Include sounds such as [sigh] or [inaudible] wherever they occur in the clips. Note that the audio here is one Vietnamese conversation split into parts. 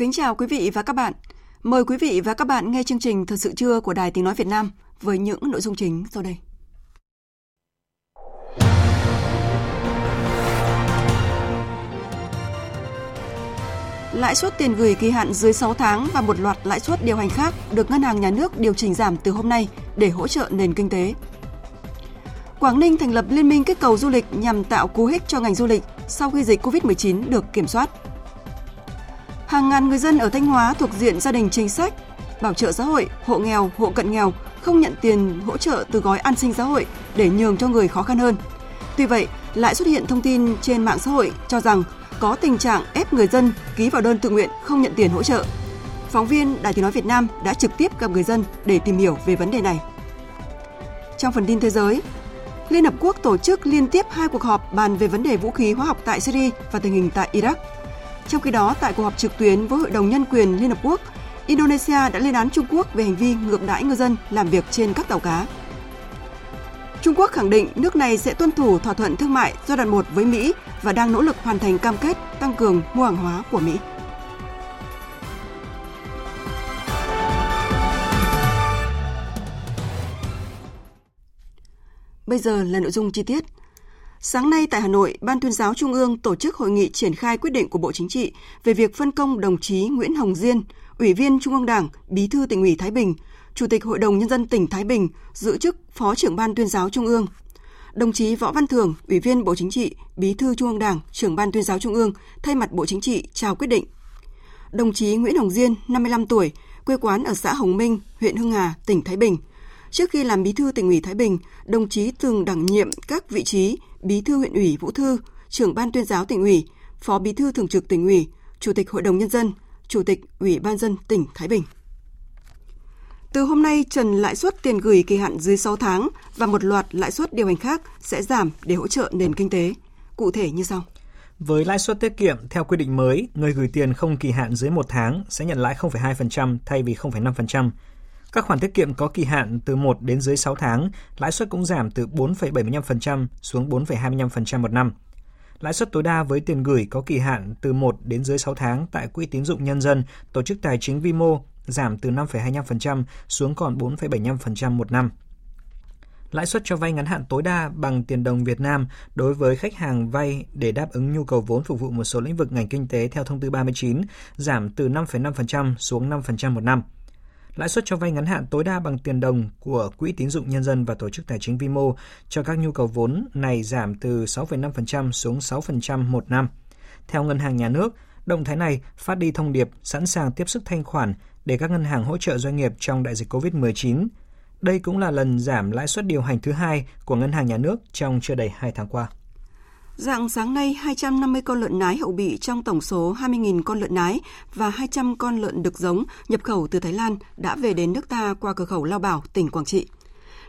Kính chào quý vị và các bạn. Mời quý vị và các bạn nghe chương trình Thật sự trưa của Đài Tiếng Nói Việt Nam với những nội dung chính sau đây. Lãi suất tiền gửi kỳ hạn dưới 6 tháng và một loạt lãi suất điều hành khác được Ngân hàng Nhà nước điều chỉnh giảm từ hôm nay để hỗ trợ nền kinh tế. Quảng Ninh thành lập liên minh kích cầu du lịch nhằm tạo cú hích cho ngành du lịch sau khi dịch COVID-19 được kiểm soát. Hàng ngàn người dân ở Thanh Hóa thuộc diện gia đình chính sách, bảo trợ xã hội, hộ nghèo, hộ cận nghèo không nhận tiền hỗ trợ từ gói an sinh xã hội để nhường cho người khó khăn hơn. Tuy vậy, lại xuất hiện thông tin trên mạng xã hội cho rằng có tình trạng ép người dân ký vào đơn tự nguyện không nhận tiền hỗ trợ. Phóng viên Đài Tiếng nói Việt Nam đã trực tiếp gặp người dân để tìm hiểu về vấn đề này. Trong phần tin thế giới, Liên Hợp Quốc tổ chức liên tiếp hai cuộc họp bàn về vấn đề vũ khí hóa học tại Syria và tình hình tại Iraq. Trong khi đó, tại cuộc họp trực tuyến với Hội đồng Nhân quyền Liên Hợp Quốc, Indonesia đã lên án Trung Quốc về hành vi ngược đãi ngư dân làm việc trên các tàu cá. Trung Quốc khẳng định nước này sẽ tuân thủ thỏa thuận thương mại giai đoạn 1 với Mỹ và đang nỗ lực hoàn thành cam kết tăng cường mua hàng hóa của Mỹ. Bây giờ là nội dung chi tiết. Sáng nay tại Hà Nội, Ban tuyên giáo Trung ương tổ chức hội nghị triển khai quyết định của Bộ Chính trị về việc phân công đồng chí Nguyễn Hồng Diên, Ủy viên Trung ương Đảng, Bí thư tỉnh ủy Thái Bình, Chủ tịch Hội đồng Nhân dân tỉnh Thái Bình giữ chức Phó trưởng Ban tuyên giáo Trung ương. Đồng chí Võ Văn Thường, Ủy viên Bộ Chính trị, Bí thư Trung ương Đảng, trưởng Ban tuyên giáo Trung ương thay mặt Bộ Chính trị trao quyết định. Đồng chí Nguyễn Hồng Diên, 55 tuổi, quê quán ở xã Hồng Minh, huyện Hưng Hà, tỉnh Thái Bình. Trước khi làm bí thư tỉnh ủy Thái Bình, đồng chí từng đảm nhiệm các vị trí bí thư huyện ủy Vũ Thư, trưởng ban tuyên giáo tỉnh ủy, phó bí thư thường trực tỉnh ủy, chủ tịch hội đồng nhân dân, chủ tịch ủy ban dân tỉnh Thái Bình. Từ hôm nay, trần lãi suất tiền gửi kỳ hạn dưới 6 tháng và một loạt lãi suất điều hành khác sẽ giảm để hỗ trợ nền kinh tế. Cụ thể như sau. Với lãi suất tiết kiệm theo quy định mới, người gửi tiền không kỳ hạn dưới 1 tháng sẽ nhận lãi 0,2% thay vì 0,5%. Các khoản tiết kiệm có kỳ hạn từ 1 đến dưới 6 tháng, lãi suất cũng giảm từ 4,75% xuống 4,25% một năm. Lãi suất tối đa với tiền gửi có kỳ hạn từ 1 đến dưới 6 tháng tại Quỹ tín dụng nhân dân, tổ chức tài chính vi mô giảm từ 5,25% xuống còn 4,75% một năm. Lãi suất cho vay ngắn hạn tối đa bằng tiền đồng Việt Nam đối với khách hàng vay để đáp ứng nhu cầu vốn phục vụ một số lĩnh vực ngành kinh tế theo thông tư 39 giảm từ 5,5% xuống 5% một năm. Lãi suất cho vay ngắn hạn tối đa bằng tiền đồng của Quỹ tín dụng nhân dân và tổ chức tài chính vi mô cho các nhu cầu vốn này giảm từ 6,5% xuống 6% một năm. Theo Ngân hàng Nhà nước, động thái này phát đi thông điệp sẵn sàng tiếp sức thanh khoản để các ngân hàng hỗ trợ doanh nghiệp trong đại dịch COVID-19. Đây cũng là lần giảm lãi suất điều hành thứ hai của Ngân hàng Nhà nước trong chưa đầy 2 tháng qua. Dạng sáng nay, 250 con lợn nái hậu bị trong tổng số 20.000 con lợn nái và 200 con lợn đực giống nhập khẩu từ Thái Lan đã về đến nước ta qua cửa khẩu Lao Bảo, tỉnh Quảng Trị.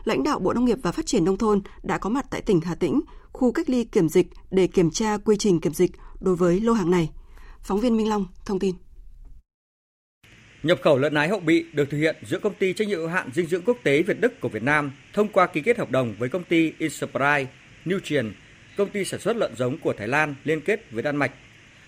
Lãnh đạo Bộ Nông nghiệp và Phát triển Nông thôn đã có mặt tại tỉnh Hà Tĩnh, khu cách ly kiểm dịch để kiểm tra quy trình kiểm dịch đối với lô hàng này. Phóng viên Minh Long thông tin. Nhập khẩu lợn nái hậu bị được thực hiện giữa công ty trách nhiệm hữu hạn dinh dưỡng quốc tế Việt Đức của Việt Nam thông qua ký kết hợp đồng với công ty Inspire Nutrient công ty sản xuất lợn giống của Thái Lan liên kết với Đan Mạch.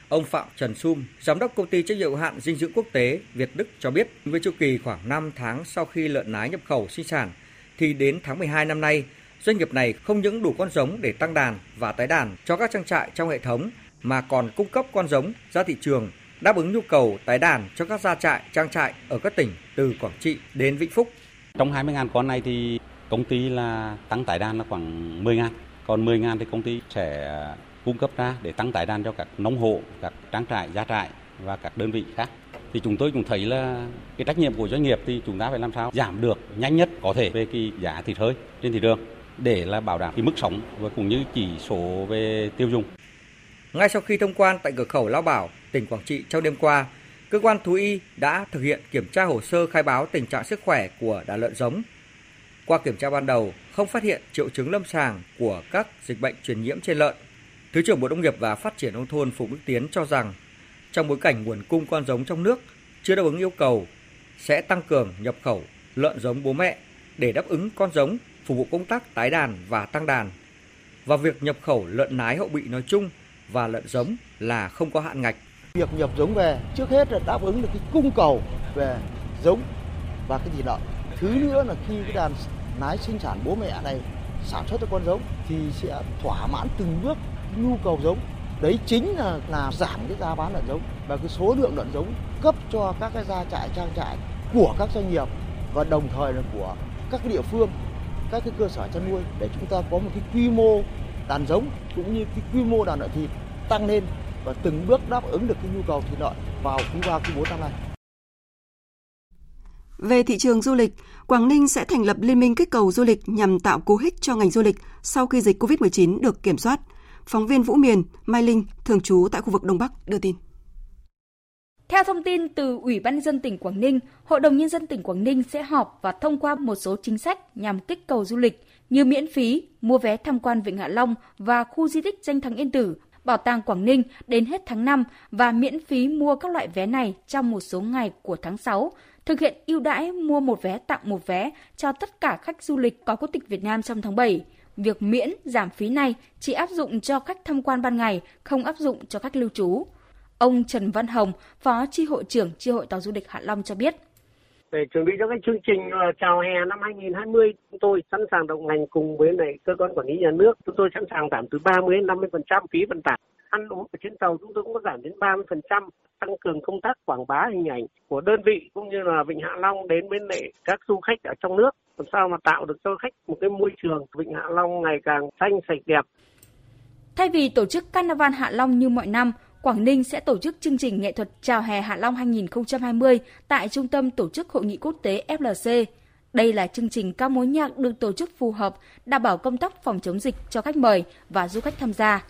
Ông Phạm Trần Sum, giám đốc công ty trách nhiệm hữu hạn dinh dưỡng quốc tế Việt Đức cho biết, với chu kỳ khoảng 5 tháng sau khi lợn nái nhập khẩu sinh sản thì đến tháng 12 năm nay, doanh nghiệp này không những đủ con giống để tăng đàn và tái đàn cho các trang trại trong hệ thống mà còn cung cấp con giống ra thị trường đáp ứng nhu cầu tái đàn cho các gia trại, trang trại ở các tỉnh từ Quảng Trị đến Vĩnh Phúc. Trong 20.000 con này thì công ty là tăng tái đàn là khoảng 10.000 còn 10 ngàn thì công ty sẽ cung cấp ra để tăng tải đàn cho các nông hộ, các trang trại, gia trại và các đơn vị khác. Thì chúng tôi cũng thấy là cái trách nhiệm của doanh nghiệp thì chúng ta phải làm sao giảm được nhanh nhất có thể về cái giá thịt hơi trên thị trường để là bảo đảm cái mức sống và cũng như chỉ số về tiêu dùng. Ngay sau khi thông quan tại cửa khẩu Lao Bảo, tỉnh Quảng Trị trong đêm qua, cơ quan thú y đã thực hiện kiểm tra hồ sơ khai báo tình trạng sức khỏe của đàn lợn giống. Qua kiểm tra ban đầu, không phát hiện triệu chứng lâm sàng của các dịch bệnh truyền nhiễm trên lợn. Thứ trưởng Bộ Nông nghiệp và Phát triển nông thôn Phùng Đức Tiến cho rằng, trong bối cảnh nguồn cung con giống trong nước chưa đáp ứng yêu cầu, sẽ tăng cường nhập khẩu lợn giống bố mẹ để đáp ứng con giống phục vụ công tác tái đàn và tăng đàn. Và việc nhập khẩu lợn nái hậu bị nói chung và lợn giống là không có hạn ngạch. Việc nhập giống về trước hết là đáp ứng được cái cung cầu về giống và cái thịt lợn. Thứ nữa là khi cái đàn nái sinh sản bố mẹ này sản xuất được con giống thì sẽ thỏa mãn từng bước nhu cầu giống đấy chính là là giảm cái giá bán lợn giống và cái số lượng lợn giống cấp cho các cái gia trại, trang trại của các doanh nghiệp và đồng thời là của các cái địa phương, các cái cơ sở chăn nuôi để chúng ta có một cái quy mô đàn giống cũng như cái quy mô đàn lợn thịt tăng lên và từng bước đáp ứng được cái nhu cầu thịt lợn vào quý ba, quý bốn năm nay. Về thị trường du lịch, Quảng Ninh sẽ thành lập liên minh kích cầu du lịch nhằm tạo cú hích cho ngành du lịch sau khi dịch COVID-19 được kiểm soát. Phóng viên Vũ Miền, Mai Linh, thường trú tại khu vực Đông Bắc đưa tin. Theo thông tin từ Ủy ban nhân dân tỉnh Quảng Ninh, Hội đồng nhân dân tỉnh Quảng Ninh sẽ họp và thông qua một số chính sách nhằm kích cầu du lịch như miễn phí mua vé tham quan Vịnh Hạ Long và khu di tích danh thắng Yên Tử, Bảo tàng Quảng Ninh đến hết tháng 5 và miễn phí mua các loại vé này trong một số ngày của tháng 6, thực hiện ưu đãi mua một vé tặng một vé cho tất cả khách du lịch có quốc tịch Việt Nam trong tháng 7. Việc miễn giảm phí này chỉ áp dụng cho khách tham quan ban ngày, không áp dụng cho khách lưu trú. Ông Trần Văn Hồng, Phó Chi hội trưởng Chi hội tàu du lịch Hạ Long cho biết. Để chuẩn bị cho cái chương trình ờ, chào hè năm 2020, chúng tôi sẵn sàng đồng hành cùng với này cơ quan quản lý nhà nước. Chúng tôi sẵn sàng giảm từ 30 đến 50% phí vận tải. Ăn uống ở trên tàu chúng tôi cũng có giảm đến 30%, tăng cường công tác quảng bá hình ảnh của đơn vị cũng như là Vịnh Hạ Long đến bên lại các du khách ở trong nước. Làm sao mà tạo được cho khách một cái môi trường Vịnh Hạ Long ngày càng xanh sạch đẹp. Thay vì tổ chức Carnival Hạ Long như mọi năm, Quảng Ninh sẽ tổ chức chương trình nghệ thuật Chào hè Hạ Long 2020 tại Trung tâm Tổ chức Hội nghị Quốc tế FLC. Đây là chương trình ca mối nhạc được tổ chức phù hợp, đảm bảo công tác phòng chống dịch cho khách mời và du khách tham gia.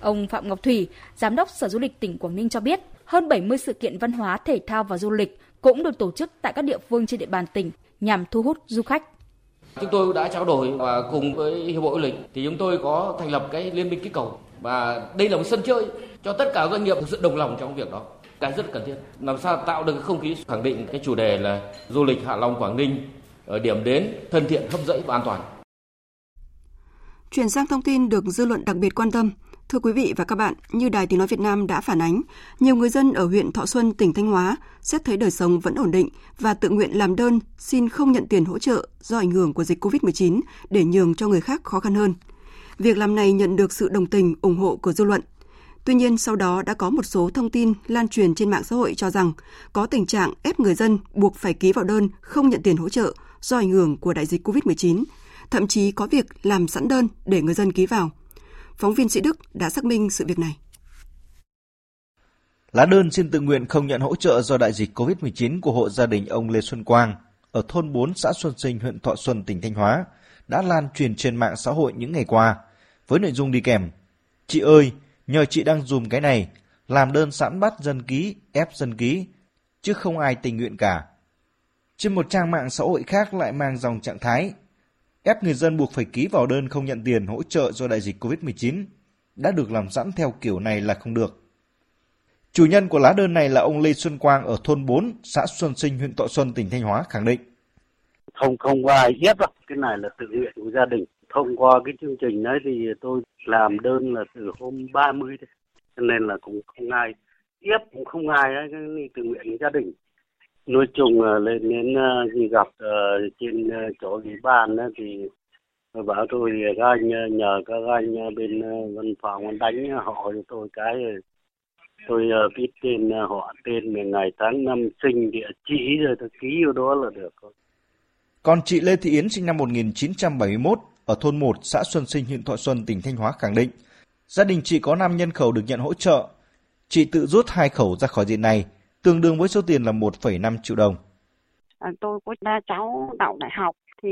Ông Phạm Ngọc Thủy, Giám đốc Sở Du lịch tỉnh Quảng Ninh cho biết, hơn 70 sự kiện văn hóa, thể thao và du lịch cũng được tổ chức tại các địa phương trên địa bàn tỉnh nhằm thu hút du khách. Chúng tôi đã trao đổi và cùng với Hiệp hội Du lịch thì chúng tôi có thành lập cái liên minh kích cầu và đây là một sân chơi cho tất cả doanh nghiệp thực sự đồng lòng trong việc đó cái rất cần thiết làm sao tạo được cái không khí khẳng định cái chủ đề là du lịch Hạ Long Quảng Ninh ở điểm đến thân thiện hấp dẫn và an toàn Chuyển sang thông tin được dư luận đặc biệt quan tâm. Thưa quý vị và các bạn, như Đài Tiếng Nói Việt Nam đã phản ánh, nhiều người dân ở huyện Thọ Xuân, tỉnh Thanh Hóa xét thấy đời sống vẫn ổn định và tự nguyện làm đơn xin không nhận tiền hỗ trợ do ảnh hưởng của dịch COVID-19 để nhường cho người khác khó khăn hơn. Việc làm này nhận được sự đồng tình, ủng hộ của dư luận. Tuy nhiên, sau đó đã có một số thông tin lan truyền trên mạng xã hội cho rằng có tình trạng ép người dân buộc phải ký vào đơn không nhận tiền hỗ trợ do ảnh hưởng của đại dịch COVID-19, thậm chí có việc làm sẵn đơn để người dân ký vào. Phóng viên Sĩ Đức đã xác minh sự việc này. Lá đơn xin tự nguyện không nhận hỗ trợ do đại dịch COVID-19 của hộ gia đình ông Lê Xuân Quang ở thôn 4 xã Xuân Sinh, huyện Thọ Xuân, tỉnh Thanh Hóa đã lan truyền trên mạng xã hội những ngày qua với nội dung đi kèm. Chị ơi, nhờ chị đang dùm cái này, làm đơn sẵn bắt dân ký, ép dân ký, chứ không ai tình nguyện cả. Trên một trang mạng xã hội khác lại mang dòng trạng thái ép người dân buộc phải ký vào đơn không nhận tiền hỗ trợ do đại dịch COVID-19 đã được làm sẵn theo kiểu này là không được. Chủ nhân của lá đơn này là ông Lê Xuân Quang ở thôn 4, xã Xuân Sinh, huyện Thọ Xuân, tỉnh Thanh Hóa khẳng định. Không không có ai ép đâu, cái này là tự nguyện của gia đình. Thông qua cái chương trình đấy thì tôi làm đơn là từ hôm 30 đấy. Cho nên là cũng không ai ép cũng không ai ấy, tự nguyện của gia đình nói chung là lên đến ờ, khi gặp ờ, trên ờ, chỗ ủy ban đó thì bảo tôi thì các anh nhờ các anh bên văn phòng đánh họ cho tôi cái tôi viết tên họ tên ngày tháng năm sinh địa chỉ rồi tôi ký vào đó là được còn chị Lê Thị Yến sinh năm 1971 ở thôn 1 xã Xuân Sinh huyện Thọ Xuân tỉnh Thanh Hóa khẳng định Gia đình chị có 5 nhân khẩu được nhận hỗ trợ. Chị tự rút hai khẩu ra khỏi diện này, tương đương với số tiền là 1,5 triệu đồng. À, tôi có ba cháu đậu đại học thì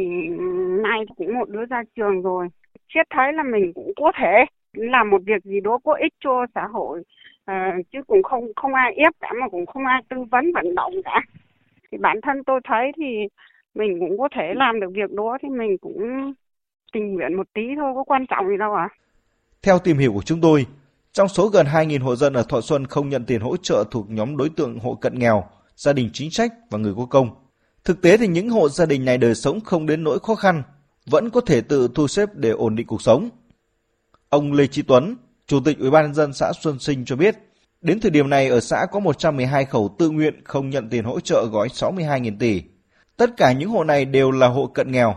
nay cũng một đứa ra trường rồi. Chết thấy là mình cũng có thể làm một việc gì đó có ích cho xã hội à, chứ cũng không không ai ép cả mà cũng không ai tư vấn vận động cả. Thì bản thân tôi thấy thì mình cũng có thể làm được việc đó thì mình cũng tình nguyện một tí thôi có quan trọng gì đâu. À? Theo tìm hiểu của chúng tôi, trong số gần 2.000 hộ dân ở Thọ Xuân không nhận tiền hỗ trợ thuộc nhóm đối tượng hộ cận nghèo, gia đình chính sách và người có công. Thực tế thì những hộ gia đình này đời sống không đến nỗi khó khăn, vẫn có thể tự thu xếp để ổn định cuộc sống. Ông Lê Chí Tuấn, Chủ tịch Ủy ban nhân dân xã Xuân Sinh cho biết, đến thời điểm này ở xã có 112 khẩu tự nguyện không nhận tiền hỗ trợ gói 62.000 tỷ. Tất cả những hộ này đều là hộ cận nghèo.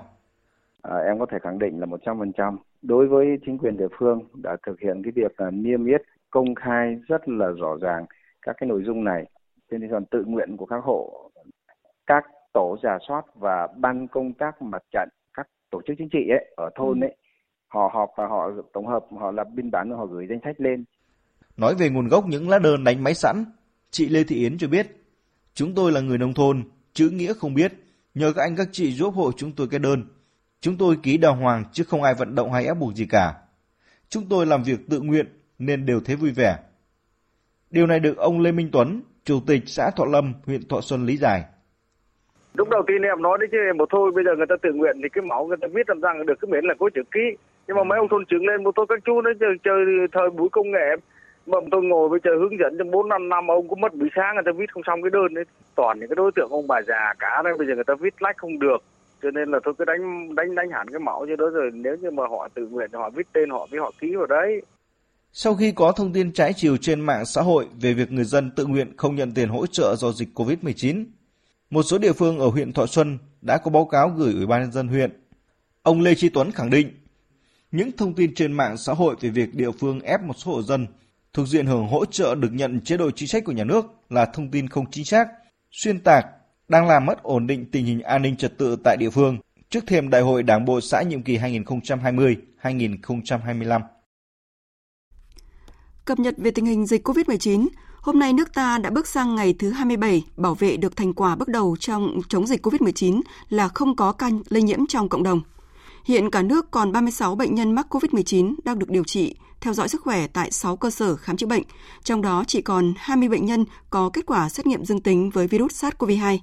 À, em có thể khẳng định là 100% đối với chính quyền địa phương đã thực hiện cái việc là niêm yết công khai rất là rõ ràng các cái nội dung này. Trên tinh thần tự nguyện của các hộ các tổ giả soát và ban công tác mặt trận các tổ chức chính trị ấy ở thôn ừ. ấy họ họp và họ tổng hợp họ lập biên bản và họ gửi danh sách lên. Nói về nguồn gốc những lá đơn đánh máy sẵn chị Lê Thị Yến cho biết chúng tôi là người nông thôn chữ nghĩa không biết. Nhờ các anh các chị giúp hộ chúng tôi cái đơn Chúng tôi ký đào hoàng chứ không ai vận động hay ép buộc gì cả. Chúng tôi làm việc tự nguyện nên đều thấy vui vẻ. Điều này được ông Lê Minh Tuấn, Chủ tịch xã Thọ Lâm, huyện Thọ Xuân lý giải. Lúc đầu tiên em nói đấy chứ một thôi bây giờ người ta tự nguyện thì cái máu người ta viết làm rằng được cái miễn là có chữ ký. Nhưng mà mấy ông thôn trưởng lên một tôi các chú nó chơi, chơi thời buổi công nghệ mà tôi ngồi bây giờ hướng dẫn trong bốn năm năm ông cũng mất buổi sáng người ta viết không xong cái đơn đấy toàn những cái đối tượng ông bà già cả đấy bây giờ người ta viết lách không được cho nên là tôi cứ đánh đánh đánh hẳn cái mẫu cho đó rồi nếu như mà họ tự nguyện họ viết tên họ với họ ký vào đấy sau khi có thông tin trái chiều trên mạng xã hội về việc người dân tự nguyện không nhận tiền hỗ trợ do dịch COVID-19, một số địa phương ở huyện Thọ Xuân đã có báo cáo gửi Ủy ban nhân dân huyện. Ông Lê Chi Tuấn khẳng định, những thông tin trên mạng xã hội về việc địa phương ép một số hộ dân thuộc diện hưởng hỗ trợ được nhận chế độ chính sách của nhà nước là thông tin không chính xác, xuyên tạc đang làm mất ổn định tình hình an ninh trật tự tại địa phương trước thềm Đại hội Đảng bộ xã nhiệm kỳ 2020-2025. Cập nhật về tình hình dịch COVID-19, hôm nay nước ta đã bước sang ngày thứ 27 bảo vệ được thành quả bước đầu trong chống dịch COVID-19 là không có ca lây nhiễm trong cộng đồng. Hiện cả nước còn 36 bệnh nhân mắc COVID-19 đang được điều trị, theo dõi sức khỏe tại 6 cơ sở khám chữa bệnh, trong đó chỉ còn 20 bệnh nhân có kết quả xét nghiệm dương tính với virus SARS-CoV-2.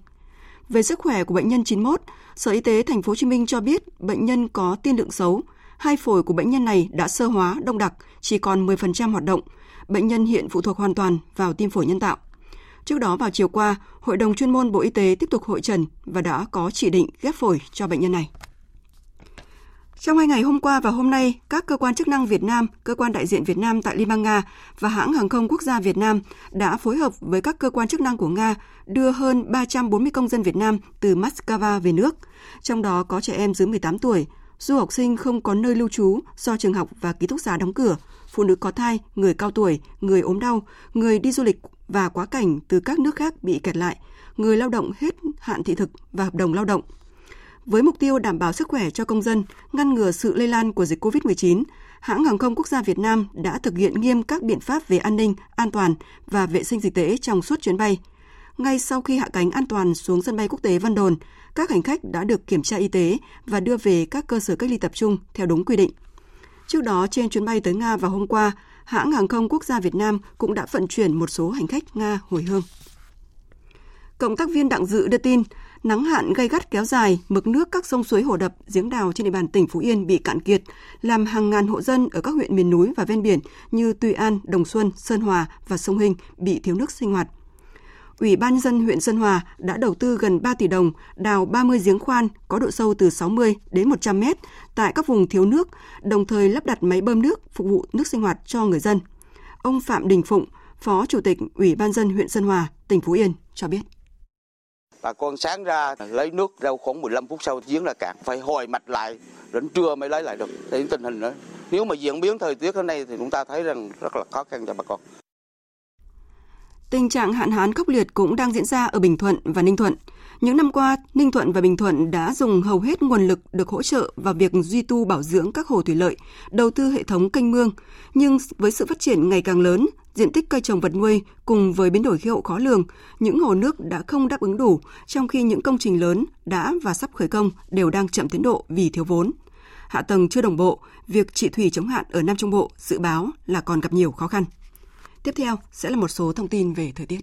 Về sức khỏe của bệnh nhân 91, Sở Y tế Thành phố Hồ Chí Minh cho biết bệnh nhân có tiên lượng xấu, hai phổi của bệnh nhân này đã sơ hóa đông đặc, chỉ còn 10% hoạt động. Bệnh nhân hiện phụ thuộc hoàn toàn vào tim phổi nhân tạo. Trước đó vào chiều qua, Hội đồng chuyên môn Bộ Y tế tiếp tục hội trần và đã có chỉ định ghép phổi cho bệnh nhân này. Trong hai ngày hôm qua và hôm nay, các cơ quan chức năng Việt Nam, cơ quan đại diện Việt Nam tại Liên bang Nga và hãng hàng không quốc gia Việt Nam đã phối hợp với các cơ quan chức năng của Nga đưa hơn 340 công dân Việt Nam từ Moscow về nước, trong đó có trẻ em dưới 18 tuổi, du học sinh không có nơi lưu trú do trường học và ký túc xá đóng cửa, phụ nữ có thai, người cao tuổi, người ốm đau, người đi du lịch và quá cảnh từ các nước khác bị kẹt lại, người lao động hết hạn thị thực và hợp đồng lao động – với mục tiêu đảm bảo sức khỏe cho công dân, ngăn ngừa sự lây lan của dịch COVID-19, hãng hàng không quốc gia Việt Nam đã thực hiện nghiêm các biện pháp về an ninh, an toàn và vệ sinh dịch tễ trong suốt chuyến bay. Ngay sau khi hạ cánh an toàn xuống sân bay quốc tế Vân Đồn, các hành khách đã được kiểm tra y tế và đưa về các cơ sở cách ly tập trung theo đúng quy định. Trước đó, trên chuyến bay tới Nga vào hôm qua, hãng hàng không quốc gia Việt Nam cũng đã vận chuyển một số hành khách Nga hồi hương. Cộng tác viên Đặng Dự đưa tin, Nắng hạn gây gắt kéo dài, mực nước các sông suối hồ đập, giếng đào trên địa bàn tỉnh Phú Yên bị cạn kiệt, làm hàng ngàn hộ dân ở các huyện miền núi và ven biển như Tuy An, Đồng Xuân, Sơn Hòa và sông Hình bị thiếu nước sinh hoạt. Ủy ban nhân dân huyện Sơn Hòa đã đầu tư gần 3 tỷ đồng đào 30 giếng khoan có độ sâu từ 60 đến 100 mét tại các vùng thiếu nước, đồng thời lắp đặt máy bơm nước phục vụ nước sinh hoạt cho người dân. Ông Phạm Đình Phụng, Phó Chủ tịch Ủy ban dân huyện Sơn Hòa, tỉnh Phú Yên cho biết bà con sáng ra lấy nước đâu khoảng 15 phút sau giếng là cạn. Phải hồi mạch lại, đến trưa mới lấy lại được. Thì tình hình đó. Nếu mà diễn biến thời tiết thế này thì chúng ta thấy rằng rất là khó khăn cho bà con. Tình trạng hạn hán khốc liệt cũng đang diễn ra ở Bình Thuận và Ninh Thuận. Những năm qua, Ninh Thuận và Bình Thuận đã dùng hầu hết nguồn lực được hỗ trợ vào việc duy tu bảo dưỡng các hồ thủy lợi, đầu tư hệ thống kênh mương. Nhưng với sự phát triển ngày càng lớn, diện tích cây trồng vật nuôi cùng với biến đổi khí hậu khó lường, những hồ nước đã không đáp ứng đủ, trong khi những công trình lớn đã và sắp khởi công đều đang chậm tiến độ vì thiếu vốn. Hạ tầng chưa đồng bộ, việc trị thủy chống hạn ở Nam Trung Bộ dự báo là còn gặp nhiều khó khăn. Tiếp theo sẽ là một số thông tin về thời tiết.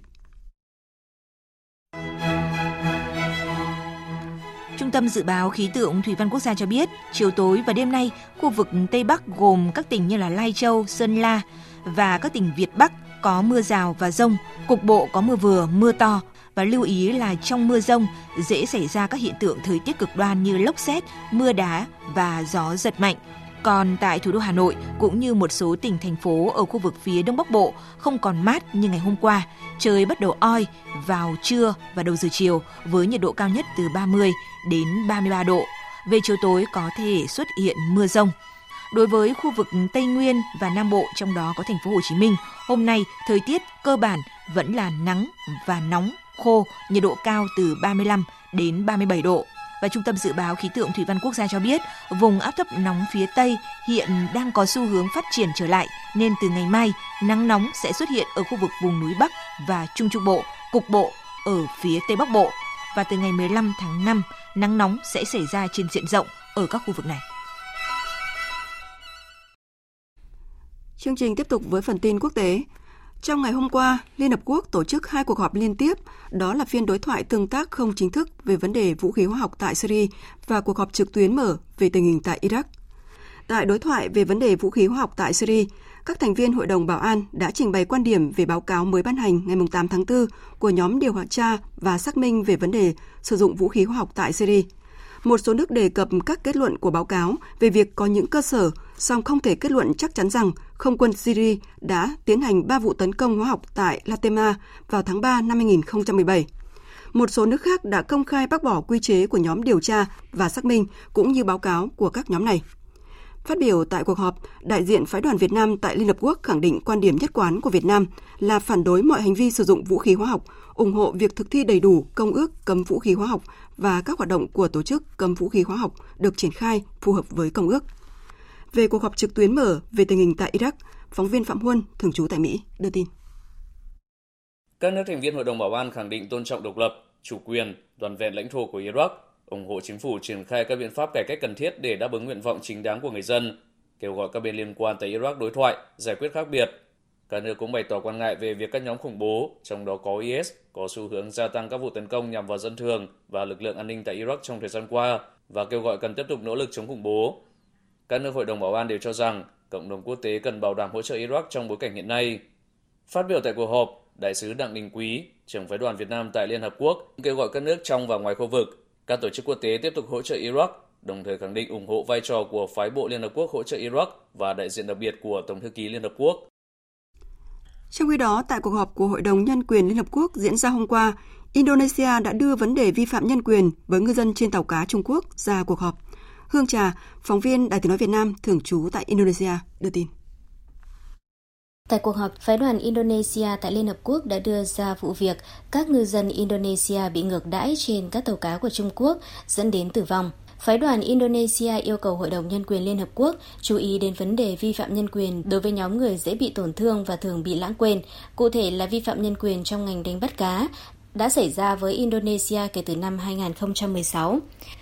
Trung tâm Dự báo Khí tượng Thủy văn Quốc gia cho biết, chiều tối và đêm nay, khu vực Tây Bắc gồm các tỉnh như là Lai Châu, Sơn La và các tỉnh Việt Bắc có mưa rào và rông, cục bộ có mưa vừa, mưa to và lưu ý là trong mưa rông dễ xảy ra các hiện tượng thời tiết cực đoan như lốc xét, mưa đá và gió giật mạnh. Còn tại thủ đô Hà Nội cũng như một số tỉnh thành phố ở khu vực phía Đông Bắc Bộ không còn mát như ngày hôm qua, trời bắt đầu oi vào trưa và đầu giờ chiều với nhiệt độ cao nhất từ 30 đến 33 độ. Về chiều tối có thể xuất hiện mưa rông. Đối với khu vực Tây Nguyên và Nam Bộ trong đó có thành phố Hồ Chí Minh, hôm nay thời tiết cơ bản vẫn là nắng và nóng, khô, nhiệt độ cao từ 35 đến 37 độ và Trung tâm Dự báo Khí tượng Thủy văn Quốc gia cho biết, vùng áp thấp nóng phía Tây hiện đang có xu hướng phát triển trở lại, nên từ ngày mai, nắng nóng sẽ xuất hiện ở khu vực vùng núi Bắc và Trung Trung Bộ, cục bộ ở phía Tây Bắc Bộ. Và từ ngày 15 tháng 5, nắng nóng sẽ xảy ra trên diện rộng ở các khu vực này. Chương trình tiếp tục với phần tin quốc tế. Trong ngày hôm qua, Liên Hợp Quốc tổ chức hai cuộc họp liên tiếp, đó là phiên đối thoại tương tác không chính thức về vấn đề vũ khí hóa học tại Syria và cuộc họp trực tuyến mở về tình hình tại Iraq. Tại đối thoại về vấn đề vũ khí hóa học tại Syria, các thành viên Hội đồng Bảo an đã trình bày quan điểm về báo cáo mới ban hành ngày 8 tháng 4 của nhóm điều tra và xác minh về vấn đề sử dụng vũ khí hóa học tại Syria – một số nước đề cập các kết luận của báo cáo về việc có những cơ sở, song không thể kết luận chắc chắn rằng không quân Syria đã tiến hành 3 vụ tấn công hóa học tại Latema vào tháng 3 năm 2017. Một số nước khác đã công khai bác bỏ quy chế của nhóm điều tra và xác minh cũng như báo cáo của các nhóm này. Phát biểu tại cuộc họp, đại diện phái đoàn Việt Nam tại Liên Hợp Quốc khẳng định quan điểm nhất quán của Việt Nam là phản đối mọi hành vi sử dụng vũ khí hóa học, ủng hộ việc thực thi đầy đủ công ước cấm vũ khí hóa học và các hoạt động của tổ chức cấm vũ khí hóa học được triển khai phù hợp với công ước. Về cuộc họp trực tuyến mở về tình hình tại Iraq, phóng viên Phạm Huân, thường trú tại Mỹ, đưa tin. Các nước thành viên Hội đồng Bảo an khẳng định tôn trọng độc lập, chủ quyền, toàn vẹn lãnh thổ của Iraq, ủng hộ chính phủ triển khai các biện pháp cải cách cần thiết để đáp ứng nguyện vọng chính đáng của người dân, kêu gọi các bên liên quan tại Iraq đối thoại, giải quyết khác biệt. Các nước cũng bày tỏ quan ngại về việc các nhóm khủng bố, trong đó có IS, có xu hướng gia tăng các vụ tấn công nhằm vào dân thường và lực lượng an ninh tại Iraq trong thời gian qua và kêu gọi cần tiếp tục nỗ lực chống khủng bố. Các nước Hội đồng Bảo an đều cho rằng cộng đồng quốc tế cần bảo đảm hỗ trợ Iraq trong bối cảnh hiện nay. Phát biểu tại cuộc họp, Đại sứ Đặng Đình Quý, trưởng phái đoàn Việt Nam tại Liên Hợp Quốc, kêu gọi các nước trong và ngoài khu vực, các tổ chức quốc tế tiếp tục hỗ trợ Iraq, đồng thời khẳng định ủng hộ vai trò của phái bộ Liên Hợp Quốc hỗ trợ Iraq và đại diện đặc biệt của Tổng thư ký Liên Hợp Quốc. Trong khi đó, tại cuộc họp của Hội đồng Nhân quyền Liên Hợp Quốc diễn ra hôm qua, Indonesia đã đưa vấn đề vi phạm nhân quyền với ngư dân trên tàu cá Trung Quốc ra cuộc họp. Hương Trà, phóng viên Đài tiếng nói Việt Nam thường trú tại Indonesia, đưa tin. Tại cuộc họp, phái đoàn Indonesia tại Liên Hợp Quốc đã đưa ra vụ việc các ngư dân Indonesia bị ngược đãi trên các tàu cá của Trung Quốc dẫn đến tử vong. Phái đoàn Indonesia yêu cầu Hội đồng Nhân quyền Liên Hợp Quốc chú ý đến vấn đề vi phạm nhân quyền đối với nhóm người dễ bị tổn thương và thường bị lãng quên, cụ thể là vi phạm nhân quyền trong ngành đánh bắt cá, đã xảy ra với Indonesia kể từ năm 2016.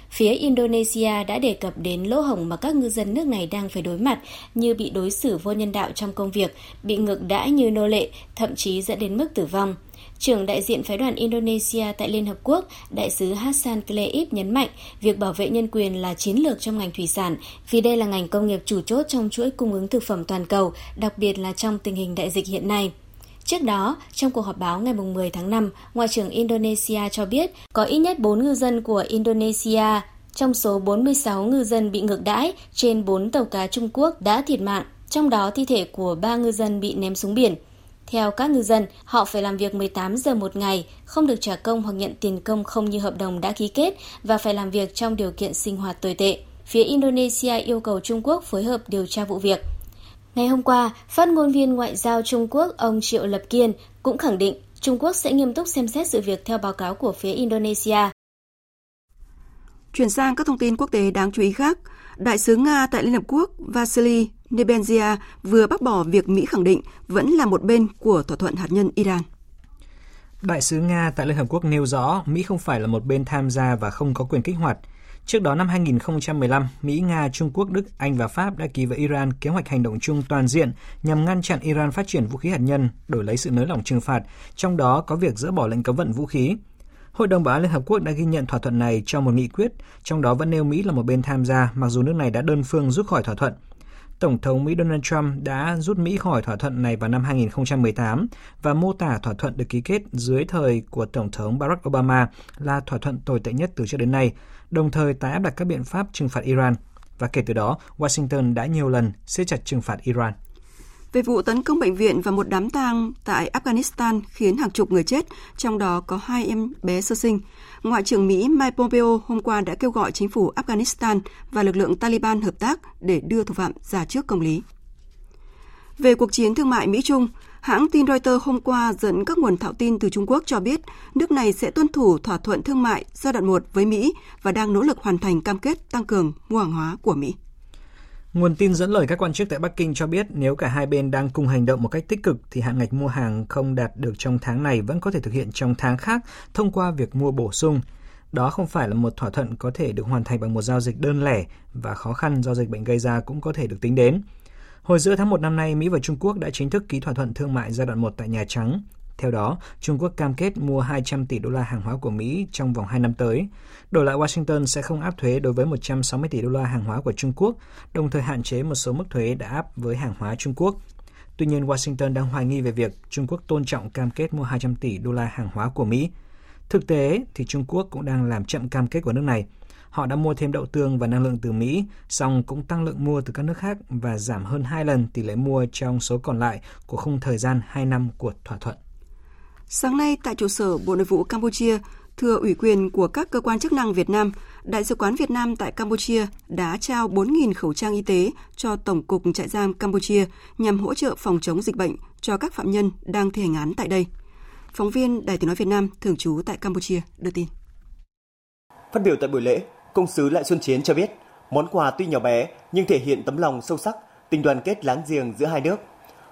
Phía Indonesia đã đề cập đến lỗ hổng mà các ngư dân nước này đang phải đối mặt như bị đối xử vô nhân đạo trong công việc, bị ngược đãi như nô lệ, thậm chí dẫn đến mức tử vong. Trưởng đại diện phái đoàn Indonesia tại Liên Hợp Quốc, đại sứ Hassan Kleib nhấn mạnh việc bảo vệ nhân quyền là chiến lược trong ngành thủy sản vì đây là ngành công nghiệp chủ chốt trong chuỗi cung ứng thực phẩm toàn cầu, đặc biệt là trong tình hình đại dịch hiện nay. Trước đó, trong cuộc họp báo ngày 10 tháng 5, Ngoại trưởng Indonesia cho biết có ít nhất 4 ngư dân của Indonesia trong số 46 ngư dân bị ngược đãi trên 4 tàu cá Trung Quốc đã thiệt mạng, trong đó thi thể của 3 ngư dân bị ném xuống biển. Theo các ngư dân, họ phải làm việc 18 giờ một ngày, không được trả công hoặc nhận tiền công không như hợp đồng đã ký kết và phải làm việc trong điều kiện sinh hoạt tồi tệ. Phía Indonesia yêu cầu Trung Quốc phối hợp điều tra vụ việc. Ngày hôm qua, phát ngôn viên ngoại giao Trung Quốc ông Triệu Lập Kiên cũng khẳng định Trung Quốc sẽ nghiêm túc xem xét sự việc theo báo cáo của phía Indonesia. Chuyển sang các thông tin quốc tế đáng chú ý khác, Đại sứ Nga tại Liên Hợp Quốc Vasily Nebenzia vừa bác bỏ việc Mỹ khẳng định vẫn là một bên của thỏa thuận hạt nhân Iran. Đại sứ Nga tại Liên Hợp Quốc nêu rõ Mỹ không phải là một bên tham gia và không có quyền kích hoạt. Trước đó năm 2015, Mỹ, Nga, Trung Quốc, Đức, Anh và Pháp đã ký với Iran kế hoạch hành động chung toàn diện nhằm ngăn chặn Iran phát triển vũ khí hạt nhân, đổi lấy sự nới lỏng trừng phạt, trong đó có việc dỡ bỏ lệnh cấm vận vũ khí. Hội đồng Bảo an Liên Hợp Quốc đã ghi nhận thỏa thuận này trong một nghị quyết, trong đó vẫn nêu Mỹ là một bên tham gia, mặc dù nước này đã đơn phương rút khỏi thỏa thuận. Tổng thống Mỹ Donald Trump đã rút Mỹ khỏi thỏa thuận này vào năm 2018 và mô tả thỏa thuận được ký kết dưới thời của Tổng thống Barack Obama là thỏa thuận tồi tệ nhất từ trước đến nay, đồng thời tái áp đặt các biện pháp trừng phạt Iran. Và kể từ đó, Washington đã nhiều lần siết chặt trừng phạt Iran. Về vụ tấn công bệnh viện và một đám tang tại Afghanistan khiến hàng chục người chết, trong đó có hai em bé sơ sinh, Ngoại trưởng Mỹ Mike Pompeo hôm qua đã kêu gọi chính phủ Afghanistan và lực lượng Taliban hợp tác để đưa thủ phạm ra trước công lý. Về cuộc chiến thương mại Mỹ-Trung, hãng tin Reuters hôm qua dẫn các nguồn thạo tin từ Trung Quốc cho biết nước này sẽ tuân thủ thỏa thuận thương mại giai đoạn 1 với Mỹ và đang nỗ lực hoàn thành cam kết tăng cường mua hàng hóa của Mỹ. Nguồn tin dẫn lời các quan chức tại Bắc Kinh cho biết nếu cả hai bên đang cùng hành động một cách tích cực thì hạn ngạch mua hàng không đạt được trong tháng này vẫn có thể thực hiện trong tháng khác thông qua việc mua bổ sung. Đó không phải là một thỏa thuận có thể được hoàn thành bằng một giao dịch đơn lẻ và khó khăn do dịch bệnh gây ra cũng có thể được tính đến. Hồi giữa tháng 1 năm nay, Mỹ và Trung Quốc đã chính thức ký thỏa thuận thương mại giai đoạn 1 tại Nhà Trắng. Theo đó, Trung Quốc cam kết mua 200 tỷ đô la hàng hóa của Mỹ trong vòng 2 năm tới. Đổi lại Washington sẽ không áp thuế đối với 160 tỷ đô la hàng hóa của Trung Quốc, đồng thời hạn chế một số mức thuế đã áp với hàng hóa Trung Quốc. Tuy nhiên, Washington đang hoài nghi về việc Trung Quốc tôn trọng cam kết mua 200 tỷ đô la hàng hóa của Mỹ. Thực tế thì Trung Quốc cũng đang làm chậm cam kết của nước này. Họ đã mua thêm đậu tương và năng lượng từ Mỹ, song cũng tăng lượng mua từ các nước khác và giảm hơn 2 lần tỷ lệ mua trong số còn lại của khung thời gian 2 năm của thỏa thuận. Sáng nay tại trụ sở Bộ Nội vụ Campuchia, thừa ủy quyền của các cơ quan chức năng Việt Nam, Đại sứ quán Việt Nam tại Campuchia đã trao 4.000 khẩu trang y tế cho Tổng cục trại giam Campuchia nhằm hỗ trợ phòng chống dịch bệnh cho các phạm nhân đang thi hành án tại đây. Phóng viên Đài tiếng nói Việt Nam thường trú tại Campuchia đưa tin. Phát biểu tại buổi lễ, công sứ Lại Xuân Chiến cho biết, món quà tuy nhỏ bé nhưng thể hiện tấm lòng sâu sắc, tình đoàn kết láng giềng giữa hai nước.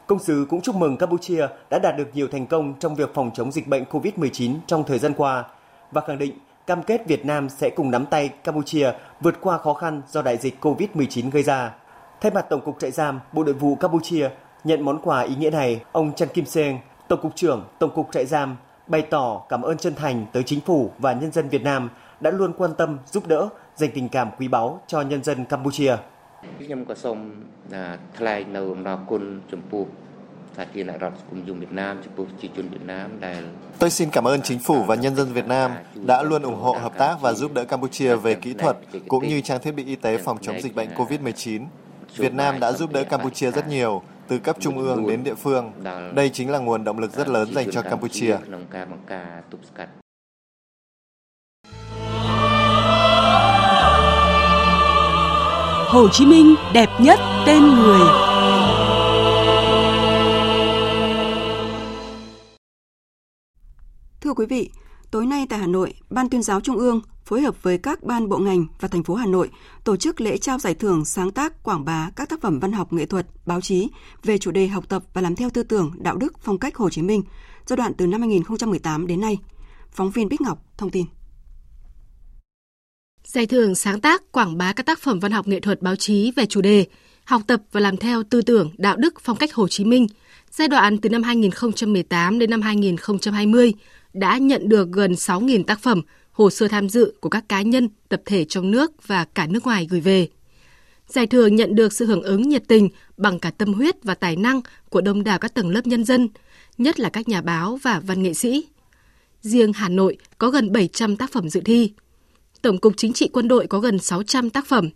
Công sứ cũng chúc mừng Campuchia đã đạt được nhiều thành công trong việc phòng chống dịch bệnh COVID-19 trong thời gian qua và khẳng định cam kết Việt Nam sẽ cùng nắm tay Campuchia vượt qua khó khăn do đại dịch COVID-19 gây ra. Thay mặt Tổng cục trại giam, Bộ Nội vụ Campuchia nhận món quà ý nghĩa này, ông Chan Kim Seng, Tổng cục trưởng Tổng cục trại giam bày tỏ cảm ơn chân thành tới chính phủ và nhân dân Việt Nam đã luôn quan tâm, giúp đỡ, dành tình cảm quý báu cho nhân dân Campuchia. ខ្ញុំក៏សូមថ្លែងនៅអំណរគុណចំពោះ Tôi xin cảm ơn chính phủ và nhân dân Việt Nam đã luôn ủng hộ hợp tác và giúp đỡ Campuchia về kỹ thuật cũng như trang thiết bị y tế phòng chống dịch bệnh COVID-19. Việt Nam đã giúp đỡ Campuchia rất nhiều, từ cấp trung ương đến địa phương. Đây chính là nguồn động lực rất lớn dành cho Campuchia. Hồ Chí Minh đẹp nhất tên người. Thưa quý vị, tối nay tại Hà Nội, Ban tuyên giáo Trung ương phối hợp với các ban bộ ngành và thành phố Hà Nội tổ chức lễ trao giải thưởng sáng tác quảng bá các tác phẩm văn học nghệ thuật, báo chí về chủ đề học tập và làm theo tư tưởng, đạo đức, phong cách Hồ Chí Minh giai đoạn từ năm 2018 đến nay. Phóng viên Bích Ngọc thông tin. Giải thưởng sáng tác quảng bá các tác phẩm văn học nghệ thuật báo chí về chủ đề học tập và làm theo tư tưởng, đạo đức, phong cách Hồ Chí Minh giai đoạn từ năm 2018 đến năm 2020 đã nhận được gần 6.000 tác phẩm, hồ sơ tham dự của các cá nhân, tập thể trong nước và cả nước ngoài gửi về. Giải thưởng nhận được sự hưởng ứng nhiệt tình bằng cả tâm huyết và tài năng của đông đảo các tầng lớp nhân dân, nhất là các nhà báo và văn nghệ sĩ. Riêng Hà Nội có gần 700 tác phẩm dự thi. Tổng cục Chính trị Quân đội có gần 600 tác phẩm.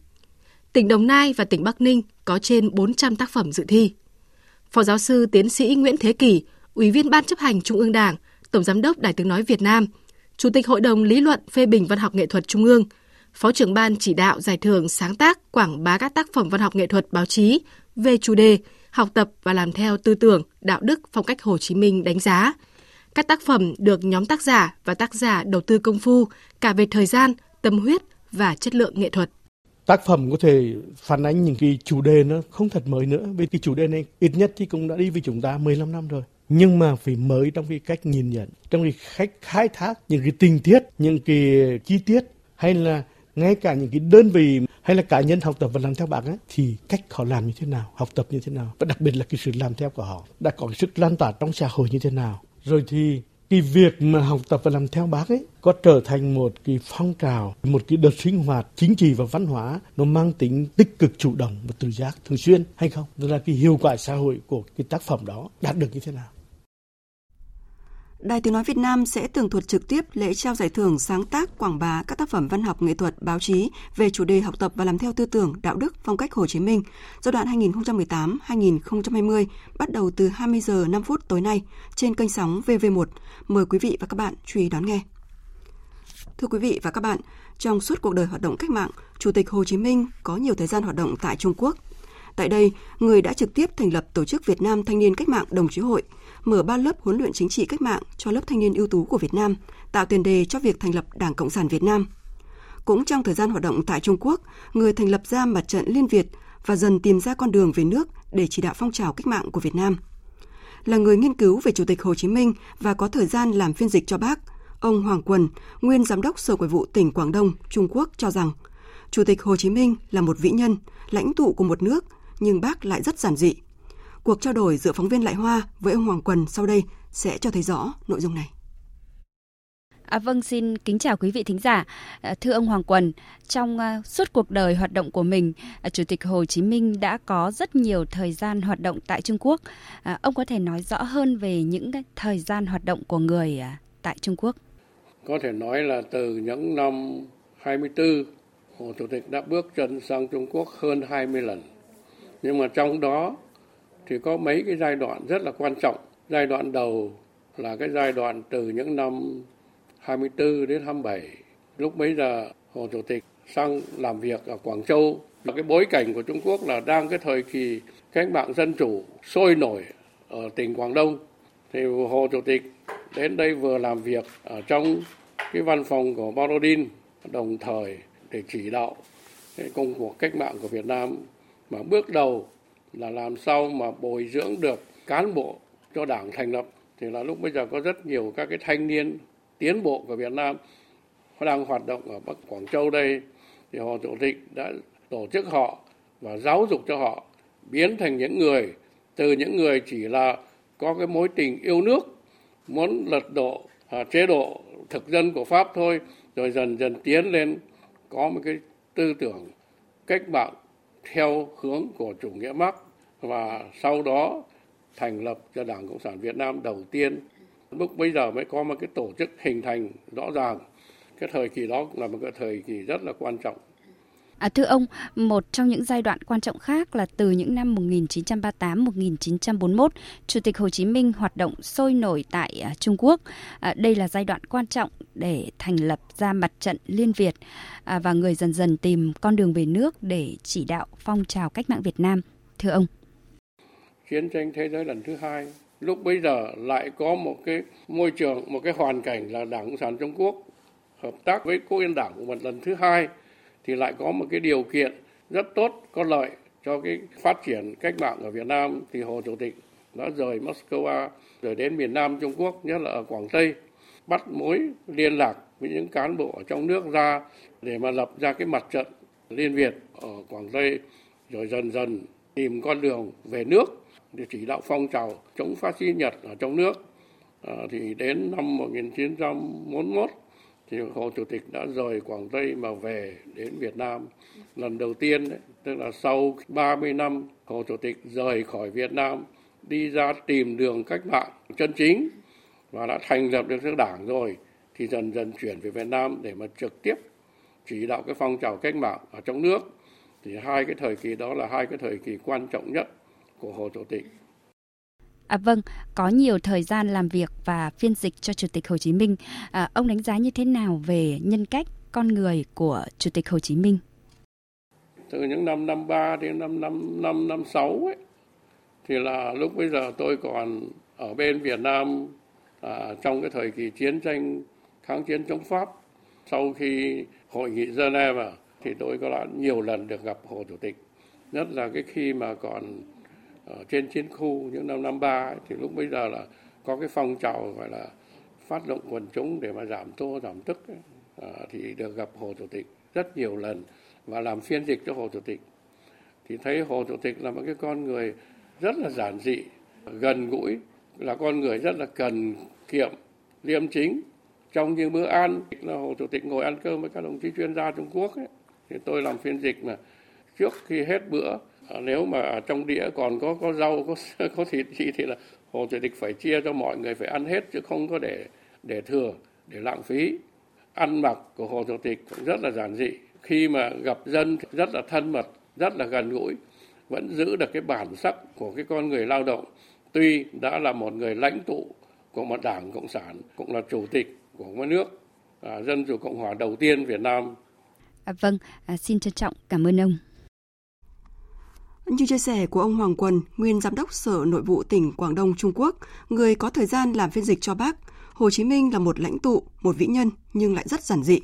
Tỉnh Đồng Nai và tỉnh Bắc Ninh có trên 400 tác phẩm dự thi. Phó giáo sư tiến sĩ Nguyễn Thế Kỳ, Ủy viên Ban chấp hành Trung ương Đảng, Tổng giám đốc Đài tiếng nói Việt Nam, Chủ tịch Hội đồng Lý luận phê bình văn học nghệ thuật Trung ương, Phó trưởng ban chỉ đạo giải thưởng sáng tác quảng bá các tác phẩm văn học nghệ thuật báo chí về chủ đề học tập và làm theo tư tưởng, đạo đức, phong cách Hồ Chí Minh đánh giá. Các tác phẩm được nhóm tác giả và tác giả đầu tư công phu cả về thời gian, tâm huyết và chất lượng nghệ thuật. Tác phẩm có thể phản ánh những cái chủ đề nó không thật mới nữa vì cái chủ đề này ít nhất thì cũng đã đi với chúng ta 15 năm rồi nhưng mà phải mới trong cái cách nhìn nhận trong cái cách khai thác những cái tình tiết những cái chi tiết hay là ngay cả những cái đơn vị hay là cá nhân học tập và làm theo bạn ấy, thì cách họ làm như thế nào học tập như thế nào và đặc biệt là cái sự làm theo của họ đã có cái sức lan tỏa trong xã hội như thế nào rồi thì cái việc mà học tập và làm theo bác ấy có trở thành một cái phong trào, một cái đợt sinh hoạt chính trị và văn hóa nó mang tính tích cực chủ động và tự giác thường xuyên hay không? Đó là cái hiệu quả xã hội của cái tác phẩm đó đạt được như thế nào? Đài Tiếng Nói Việt Nam sẽ tường thuật trực tiếp lễ trao giải thưởng sáng tác quảng bá các tác phẩm văn học nghệ thuật báo chí về chủ đề học tập và làm theo tư tưởng, đạo đức, phong cách Hồ Chí Minh giai đoạn 2018-2020 bắt đầu từ 20 giờ 5 phút tối nay trên kênh sóng VV1. Mời quý vị và các bạn chú ý đón nghe. Thưa quý vị và các bạn, trong suốt cuộc đời hoạt động cách mạng, Chủ tịch Hồ Chí Minh có nhiều thời gian hoạt động tại Trung Quốc. Tại đây, người đã trực tiếp thành lập Tổ chức Việt Nam Thanh niên Cách mạng Đồng chí Hội – mở ba lớp huấn luyện chính trị cách mạng cho lớp thanh niên ưu tú của Việt Nam, tạo tiền đề cho việc thành lập Đảng Cộng sản Việt Nam. Cũng trong thời gian hoạt động tại Trung Quốc, người thành lập ra mặt trận Liên Việt và dần tìm ra con đường về nước để chỉ đạo phong trào cách mạng của Việt Nam. Là người nghiên cứu về Chủ tịch Hồ Chí Minh và có thời gian làm phiên dịch cho bác, ông Hoàng Quần, nguyên giám đốc Sở Ngoại vụ tỉnh Quảng Đông, Trung Quốc cho rằng Chủ tịch Hồ Chí Minh là một vĩ nhân, lãnh tụ của một nước, nhưng bác lại rất giản dị, Cuộc trao đổi giữa phóng viên Lại Hoa với ông Hoàng Quần sau đây sẽ cho thấy rõ nội dung này. À, vâng, xin kính chào quý vị thính giả. À, thưa ông Hoàng Quần, trong uh, suốt cuộc đời hoạt động của mình, uh, Chủ tịch Hồ Chí Minh đã có rất nhiều thời gian hoạt động tại Trung Quốc. Uh, ông có thể nói rõ hơn về những cái thời gian hoạt động của người uh, tại Trung Quốc? Có thể nói là từ những năm 24, Hồ Chủ tịch đã bước chân sang Trung Quốc hơn 20 lần. Nhưng mà trong đó thì có mấy cái giai đoạn rất là quan trọng. Giai đoạn đầu là cái giai đoạn từ những năm 24 đến 27. Lúc bấy giờ, Hồ Chủ tịch sang làm việc ở Quảng Châu. Và cái bối cảnh của Trung Quốc là đang cái thời kỳ cách mạng dân chủ sôi nổi ở tỉnh Quảng Đông. Thì Hồ Chủ tịch đến đây vừa làm việc ở trong cái văn phòng của Borodin đồng thời để chỉ đạo cái công cuộc cách mạng của Việt Nam mà bước đầu là làm sao mà bồi dưỡng được cán bộ cho đảng thành lập. Thì là lúc bây giờ có rất nhiều các cái thanh niên tiến bộ của Việt Nam đang hoạt động ở Bắc Quảng Châu đây. Thì họ chủ tịch đã tổ chức họ và giáo dục cho họ biến thành những người từ những người chỉ là có cái mối tình yêu nước muốn lật đổ à, chế độ thực dân của Pháp thôi rồi dần dần tiến lên có một cái tư tưởng cách mạng theo hướng của chủ nghĩa Marx và sau đó thành lập cho Đảng Cộng sản Việt Nam đầu tiên. Lúc bây giờ mới có một cái tổ chức hình thành rõ ràng. Cái thời kỳ đó là một cái thời kỳ rất là quan trọng. À, thưa ông, một trong những giai đoạn quan trọng khác là từ những năm 1938-1941, Chủ tịch Hồ Chí Minh hoạt động sôi nổi tại à, Trung Quốc. À, đây là giai đoạn quan trọng để thành lập ra mặt trận Liên Việt à, và người dần dần tìm con đường về nước để chỉ đạo phong trào cách mạng Việt Nam. Thưa ông chiến tranh thế giới lần thứ hai lúc bây giờ lại có một cái môi trường một cái hoàn cảnh là đảng cộng sản trung quốc hợp tác với quốc yên đảng một lần thứ hai thì lại có một cái điều kiện rất tốt có lợi cho cái phát triển cách mạng ở Việt Nam thì Hồ Chủ tịch đã rời Moscow rồi đến miền Nam Trung Quốc nhất là ở Quảng Tây bắt mối liên lạc với những cán bộ ở trong nước ra để mà lập ra cái mặt trận Liên Việt ở Quảng Tây rồi dần dần tìm con đường về nước để chỉ đạo phong trào chống phát xít Nhật ở trong nước. À, thì đến năm 1941 thì Hồ Chủ tịch đã rời Quảng Tây mà về đến Việt Nam lần đầu tiên đấy, tức là sau 30 năm Hồ Chủ tịch rời khỏi Việt Nam đi ra tìm đường cách mạng chân chính và đã thành lập được nước đảng rồi thì dần dần chuyển về Việt Nam để mà trực tiếp chỉ đạo cái phong trào cách mạng ở trong nước thì hai cái thời kỳ đó là hai cái thời kỳ quan trọng nhất của Hồ Chủ tịch. À, vâng, có nhiều thời gian làm việc và phiên dịch cho Chủ tịch Hồ Chí Minh. À, ông đánh giá như thế nào về nhân cách, con người của Chủ tịch Hồ Chí Minh? Từ những năm năm ba đến năm năm năm năm sáu ấy, thì là lúc bây giờ tôi còn ở bên Việt Nam à, trong cái thời kỳ chiến tranh kháng chiến chống Pháp sau khi hội nghị Geneva thì tôi có đã nhiều lần được gặp Hồ Chủ tịch nhất là cái khi mà còn ở trên chiến khu những năm năm ba thì lúc bây giờ là có cái phong trào gọi là phát động quần chúng để mà giảm tô giảm tức ấy, à, thì được gặp Hồ Chủ tịch rất nhiều lần và làm phiên dịch cho Hồ Chủ tịch. Thì thấy Hồ Chủ tịch là một cái con người rất là giản dị gần gũi là con người rất là cần kiệm liêm chính. Trong những bữa ăn là Hồ Chủ tịch ngồi ăn cơm với các đồng chí chuyên gia Trung Quốc ấy, thì tôi làm phiên dịch mà trước khi hết bữa Ờ, nếu mà trong đĩa còn có có rau có [laughs] có thịt gì thì là Hồ Chủ tịch phải chia cho mọi người phải ăn hết chứ không có để để thừa để lãng phí ăn mặc của Hồ Chủ tịch cũng rất là giản dị khi mà gặp dân thì rất là thân mật rất là gần gũi vẫn giữ được cái bản sắc của cái con người lao động tuy đã là một người lãnh tụ của một đảng cộng sản cũng là chủ tịch của một nước à, dân chủ cộng hòa đầu tiên Việt Nam. À, vâng, à, xin trân trọng cảm ơn ông. Như chia sẻ của ông Hoàng Quân, nguyên giám đốc Sở Nội vụ tỉnh Quảng Đông Trung Quốc, người có thời gian làm phiên dịch cho bác, Hồ Chí Minh là một lãnh tụ, một vĩ nhân nhưng lại rất giản dị.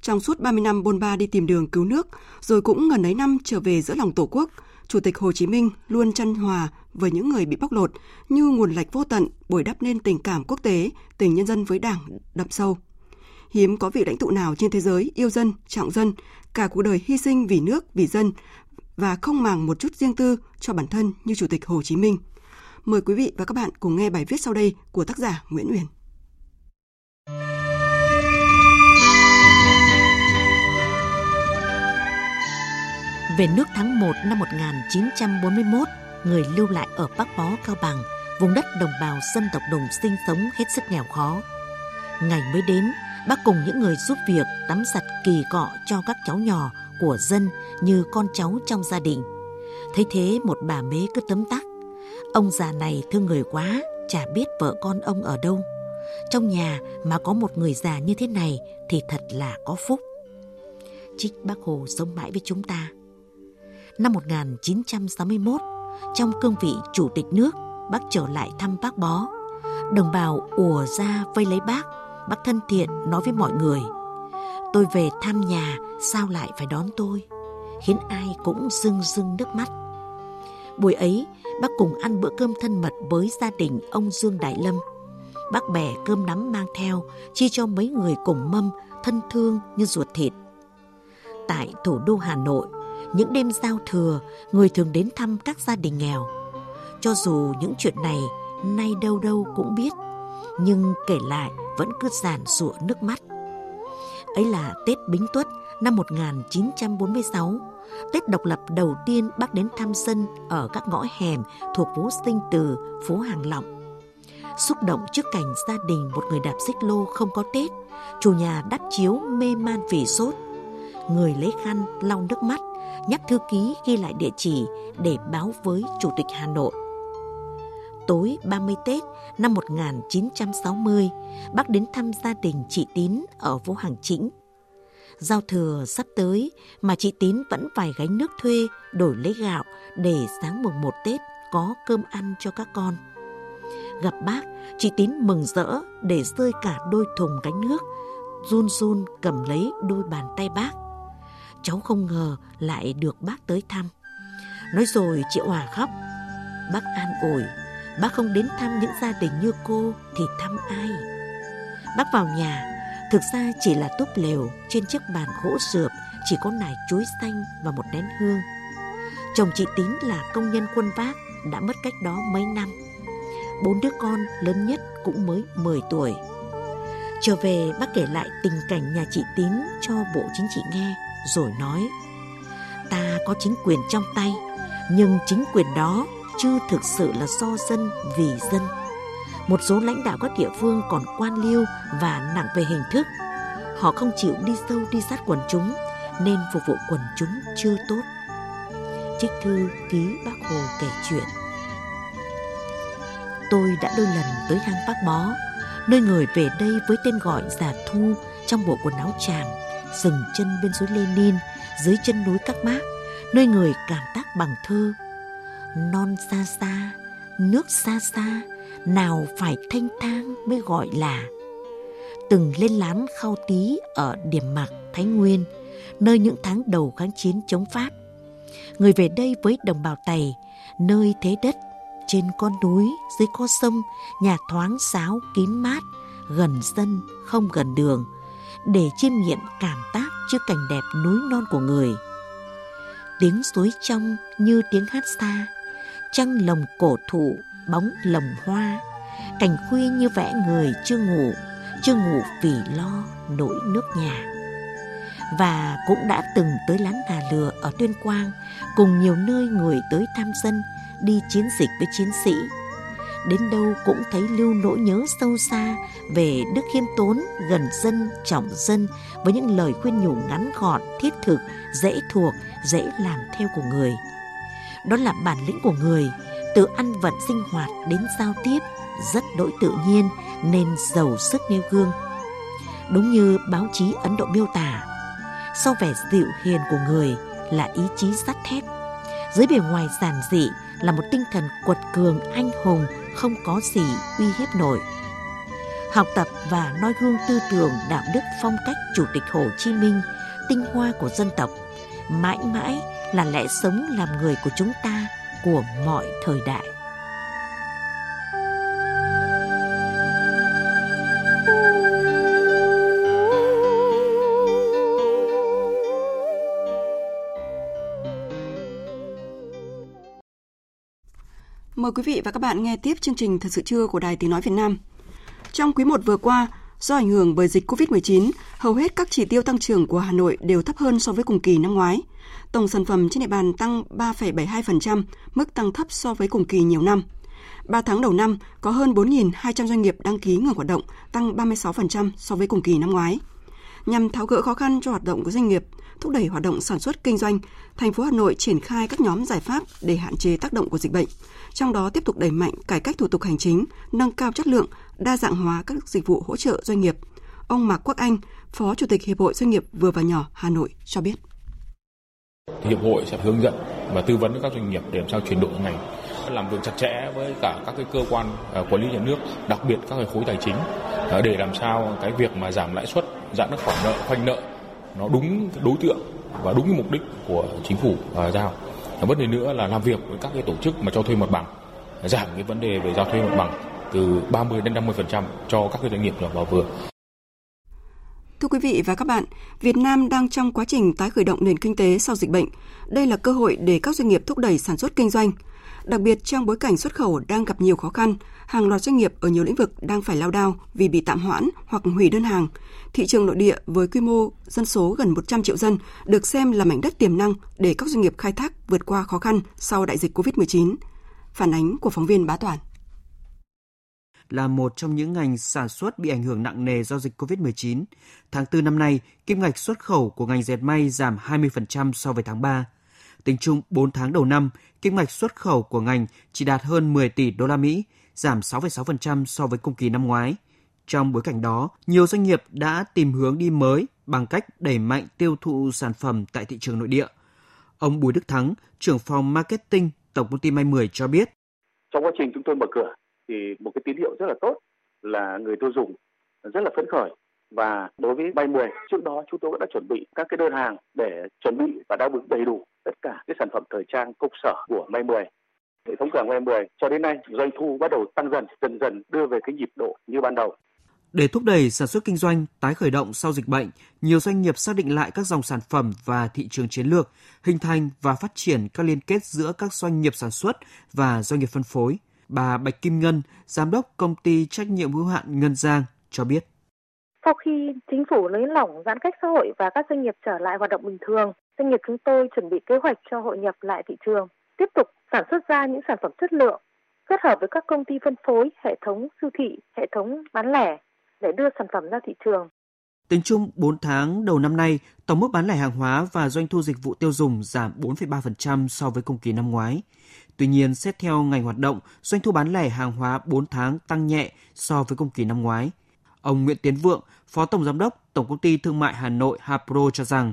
Trong suốt 30 năm bôn ba đi tìm đường cứu nước, rồi cũng ngần ấy năm trở về giữa lòng Tổ quốc, Chủ tịch Hồ Chí Minh luôn chân hòa với những người bị bóc lột như nguồn lạch vô tận bồi đắp nên tình cảm quốc tế, tình nhân dân với Đảng đậm sâu. Hiếm có vị lãnh tụ nào trên thế giới yêu dân, trọng dân, cả cuộc đời hy sinh vì nước, vì dân và không màng một chút riêng tư cho bản thân như Chủ tịch Hồ Chí Minh. Mời quý vị và các bạn cùng nghe bài viết sau đây của tác giả Nguyễn Uyển. Về nước tháng 1 năm 1941, người lưu lại ở Bắc Bó, Cao Bằng, vùng đất đồng bào dân tộc đồng sinh sống hết sức nghèo khó. Ngày mới đến, bác cùng những người giúp việc tắm giặt kỳ cọ cho các cháu nhỏ của dân như con cháu trong gia đình. Thấy thế một bà mế cứ tấm tắc. Ông già này thương người quá, chả biết vợ con ông ở đâu. Trong nhà mà có một người già như thế này thì thật là có phúc. Trích bác Hồ sống mãi với chúng ta. Năm 1961, trong cương vị chủ tịch nước, bác trở lại thăm bác bó. Đồng bào ùa ra vây lấy bác, bác thân thiện nói với mọi người. Tôi về thăm nhà, sao lại phải đón tôi? Khiến ai cũng rưng rưng nước mắt. Buổi ấy, bác cùng ăn bữa cơm thân mật với gia đình ông Dương Đại Lâm. Bác bẻ cơm nắm mang theo, chia cho mấy người cùng mâm, thân thương như ruột thịt. Tại thủ đô Hà Nội, những đêm giao thừa, người thường đến thăm các gia đình nghèo. Cho dù những chuyện này nay đâu đâu cũng biết, nhưng kể lại vẫn cứ giản rụa nước mắt. Ấy là Tết Bính Tuất năm 1946, Tết độc lập đầu tiên bác đến thăm dân ở các ngõ hẻm thuộc phố Sinh Từ, phố Hàng Lọng. Xúc động trước cảnh gia đình một người đạp xích lô không có Tết, chủ nhà đắp chiếu mê man vì sốt. Người lấy khăn lau nước mắt, nhắc thư ký ghi lại địa chỉ để báo với Chủ tịch Hà Nội. Tối 30 Tết năm 1960, bác đến thăm gia đình chị Tín ở phố Hàng Chĩnh. Giao thừa sắp tới mà chị Tín vẫn phải gánh nước thuê đổi lấy gạo để sáng mùng 1 Tết có cơm ăn cho các con. Gặp bác, chị Tín mừng rỡ để rơi cả đôi thùng gánh nước, run run cầm lấy đôi bàn tay bác cháu không ngờ lại được bác tới thăm. Nói rồi chị Hòa khóc. Bác an ủi, bác không đến thăm những gia đình như cô thì thăm ai? Bác vào nhà, thực ra chỉ là túp lều trên chiếc bàn gỗ sượp chỉ có nải chuối xanh và một nén hương. Chồng chị Tín là công nhân quân vác, đã mất cách đó mấy năm. Bốn đứa con lớn nhất cũng mới 10 tuổi. Trở về bác kể lại tình cảnh nhà chị Tín cho Bộ Chính trị nghe rồi nói ta có chính quyền trong tay nhưng chính quyền đó chưa thực sự là do dân vì dân. Một số lãnh đạo các địa phương còn quan liêu và nặng về hình thức. Họ không chịu đi sâu đi sát quần chúng nên phục vụ quần chúng chưa tốt. Trích thư ký bác hồ kể chuyện. Tôi đã đôi lần tới hang bác bó nơi người về đây với tên gọi giả thu trong bộ quần áo tràm dừng chân bên suối Lenin, dưới chân núi Các Mác, nơi người cảm tác bằng thơ. Non xa xa, nước xa xa, nào phải thanh thang mới gọi là từng lên lán khao tí ở điểm mạc Thái Nguyên, nơi những tháng đầu kháng chiến chống Pháp. Người về đây với đồng bào Tày, nơi thế đất, trên con núi, dưới con sông, nhà thoáng sáo kín mát, gần dân, không gần đường, để chiêm nghiệm cảm tác trước cảnh đẹp núi non của người. Tiếng suối trong như tiếng hát xa, trăng lồng cổ thụ, bóng lồng hoa, cảnh khuya như vẽ người chưa ngủ, chưa ngủ vì lo nỗi nước nhà. Và cũng đã từng tới lán Nà Lừa ở Tuyên Quang, cùng nhiều nơi người tới thăm dân, đi chiến dịch với chiến sĩ. Đến đâu cũng thấy lưu nỗi nhớ sâu xa về đức khiêm tốn, gần dân, trọng dân với những lời khuyên nhủ ngắn gọn, thiết thực, dễ thuộc, dễ làm theo của người. Đó là bản lĩnh của người, từ ăn vận sinh hoạt đến giao tiếp, rất đỗi tự nhiên nên giàu sức nêu gương. Đúng như báo chí Ấn Độ miêu tả, sau vẻ dịu hiền của người là ý chí sắt thép. Dưới bề ngoài giản dị là một tinh thần quật cường anh hùng không có gì uy hiếp nổi. Học tập và noi gương tư tưởng đạo đức phong cách Chủ tịch Hồ Chí Minh, tinh hoa của dân tộc, mãi mãi là lẽ sống làm người của chúng ta của mọi thời đại. Mời quý vị và các bạn nghe tiếp chương trình Thật sự trưa của Đài Tiếng Nói Việt Nam. Trong quý 1 vừa qua, do ảnh hưởng bởi dịch COVID-19, hầu hết các chỉ tiêu tăng trưởng của Hà Nội đều thấp hơn so với cùng kỳ năm ngoái. Tổng sản phẩm trên địa bàn tăng 3,72%, mức tăng thấp so với cùng kỳ nhiều năm. 3 tháng đầu năm, có hơn 4.200 doanh nghiệp đăng ký ngừng hoạt động, tăng 36% so với cùng kỳ năm ngoái. Nhằm tháo gỡ khó khăn cho hoạt động của doanh nghiệp, thúc đẩy hoạt động sản xuất kinh doanh, thành phố Hà Nội triển khai các nhóm giải pháp để hạn chế tác động của dịch bệnh, trong đó tiếp tục đẩy mạnh cải cách thủ tục hành chính, nâng cao chất lượng, đa dạng hóa các dịch vụ hỗ trợ doanh nghiệp. Ông Mạc Quốc Anh, Phó Chủ tịch Hiệp hội Doanh nghiệp vừa và nhỏ Hà Nội cho biết. Hiệp hội sẽ hướng dẫn và tư vấn với các doanh nghiệp để làm sao chuyển đổi ngành làm việc chặt chẽ với cả các cái cơ quan à, quản lý nhà nước, đặc biệt các cái khối tài chính à, để làm sao cái việc mà giảm lãi suất, giãn các khoản nợ, khoanh nợ nó đúng đối tượng và đúng mục đích của chính phủ à, giao. Và vấn đề nữa là làm việc với các cái tổ chức mà cho thuê mặt bằng, giảm cái vấn đề về giao thuê mặt bằng từ 30 đến 50% cho các cái doanh nghiệp nhỏ và vừa. Thưa quý vị và các bạn, Việt Nam đang trong quá trình tái khởi động nền kinh tế sau dịch bệnh. Đây là cơ hội để các doanh nghiệp thúc đẩy sản xuất kinh doanh. Đặc biệt trong bối cảnh xuất khẩu đang gặp nhiều khó khăn, hàng loạt doanh nghiệp ở nhiều lĩnh vực đang phải lao đao vì bị tạm hoãn hoặc hủy đơn hàng. Thị trường nội địa với quy mô dân số gần 100 triệu dân được xem là mảnh đất tiềm năng để các doanh nghiệp khai thác vượt qua khó khăn sau đại dịch COVID-19. Phản ánh của phóng viên Bá Toàn là một trong những ngành sản xuất bị ảnh hưởng nặng nề do dịch COVID-19. Tháng 4 năm nay, kim ngạch xuất khẩu của ngành dệt may giảm 20% so với tháng 3. Tính chung 4 tháng đầu năm, kim ngạch xuất khẩu của ngành chỉ đạt hơn 10 tỷ đô la Mỹ, giảm 6,6% so với cùng kỳ năm ngoái. Trong bối cảnh đó, nhiều doanh nghiệp đã tìm hướng đi mới bằng cách đẩy mạnh tiêu thụ sản phẩm tại thị trường nội địa. Ông Bùi Đức Thắng, trưởng phòng marketing Tổng công ty May 10 cho biết. Trong quá trình chúng tôi mở cửa thì một cái tín hiệu rất là tốt là người tiêu dùng rất là phấn khởi. Và đối với May 10 trước đó chúng tôi đã chuẩn bị các cái đơn hàng để chuẩn bị và đáp ứng đầy đủ tất cả cái sản phẩm thời trang công sở của May 10 hệ thống cửa hàng May 10 cho đến nay doanh thu bắt đầu tăng dần dần dần đưa về cái nhịp độ như ban đầu. Để thúc đẩy sản xuất kinh doanh tái khởi động sau dịch bệnh, nhiều doanh nghiệp xác định lại các dòng sản phẩm và thị trường chiến lược, hình thành và phát triển các liên kết giữa các doanh nghiệp sản xuất và doanh nghiệp phân phối. Bà Bạch Kim Ngân, giám đốc công ty trách nhiệm hữu hạn Ngân Giang cho biết. Sau khi chính phủ nới lỏng giãn cách xã hội và các doanh nghiệp trở lại hoạt động bình thường, doanh nghiệp chúng tôi chuẩn bị kế hoạch cho hội nhập lại thị trường, tiếp tục sản xuất ra những sản phẩm chất lượng, kết hợp với các công ty phân phối, hệ thống siêu thị, hệ thống bán lẻ để đưa sản phẩm ra thị trường. Tính chung 4 tháng đầu năm nay, tổng mức bán lẻ hàng hóa và doanh thu dịch vụ tiêu dùng giảm 4,3% so với cùng kỳ năm ngoái. Tuy nhiên, xét theo ngành hoạt động, doanh thu bán lẻ hàng hóa 4 tháng tăng nhẹ so với cùng kỳ năm ngoái. Ông Nguyễn Tiến Vượng, Phó Tổng Giám đốc Tổng Công ty Thương mại Hà Nội Hapro cho rằng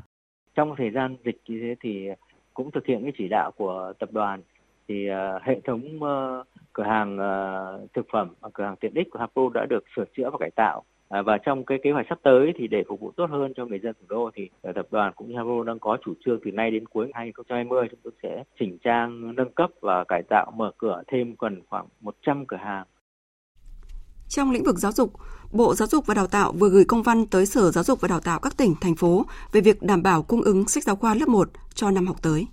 trong thời gian dịch như thế thì cũng thực hiện cái chỉ đạo của tập đoàn thì ờ, hệ thống ờ, cửa hàng ờ, thực phẩm và cửa hàng tiện ích của hapro đã được sửa chữa và cải tạo À, và trong cái kế hoạch sắp tới thì để phục vụ tốt hơn cho người dân thủ đô thì tập đoàn cũng như Havro đang có chủ trương từ nay đến cuối 2020 chúng tôi sẽ chỉnh trang, nâng cấp và cải tạo mở cửa thêm gần khoảng 100 cửa hàng. Trong lĩnh vực giáo dục, Bộ Giáo dục và Đào tạo vừa gửi công văn tới Sở Giáo dục và Đào tạo các tỉnh, thành phố về việc đảm bảo cung ứng sách giáo khoa lớp 1 cho năm học tới.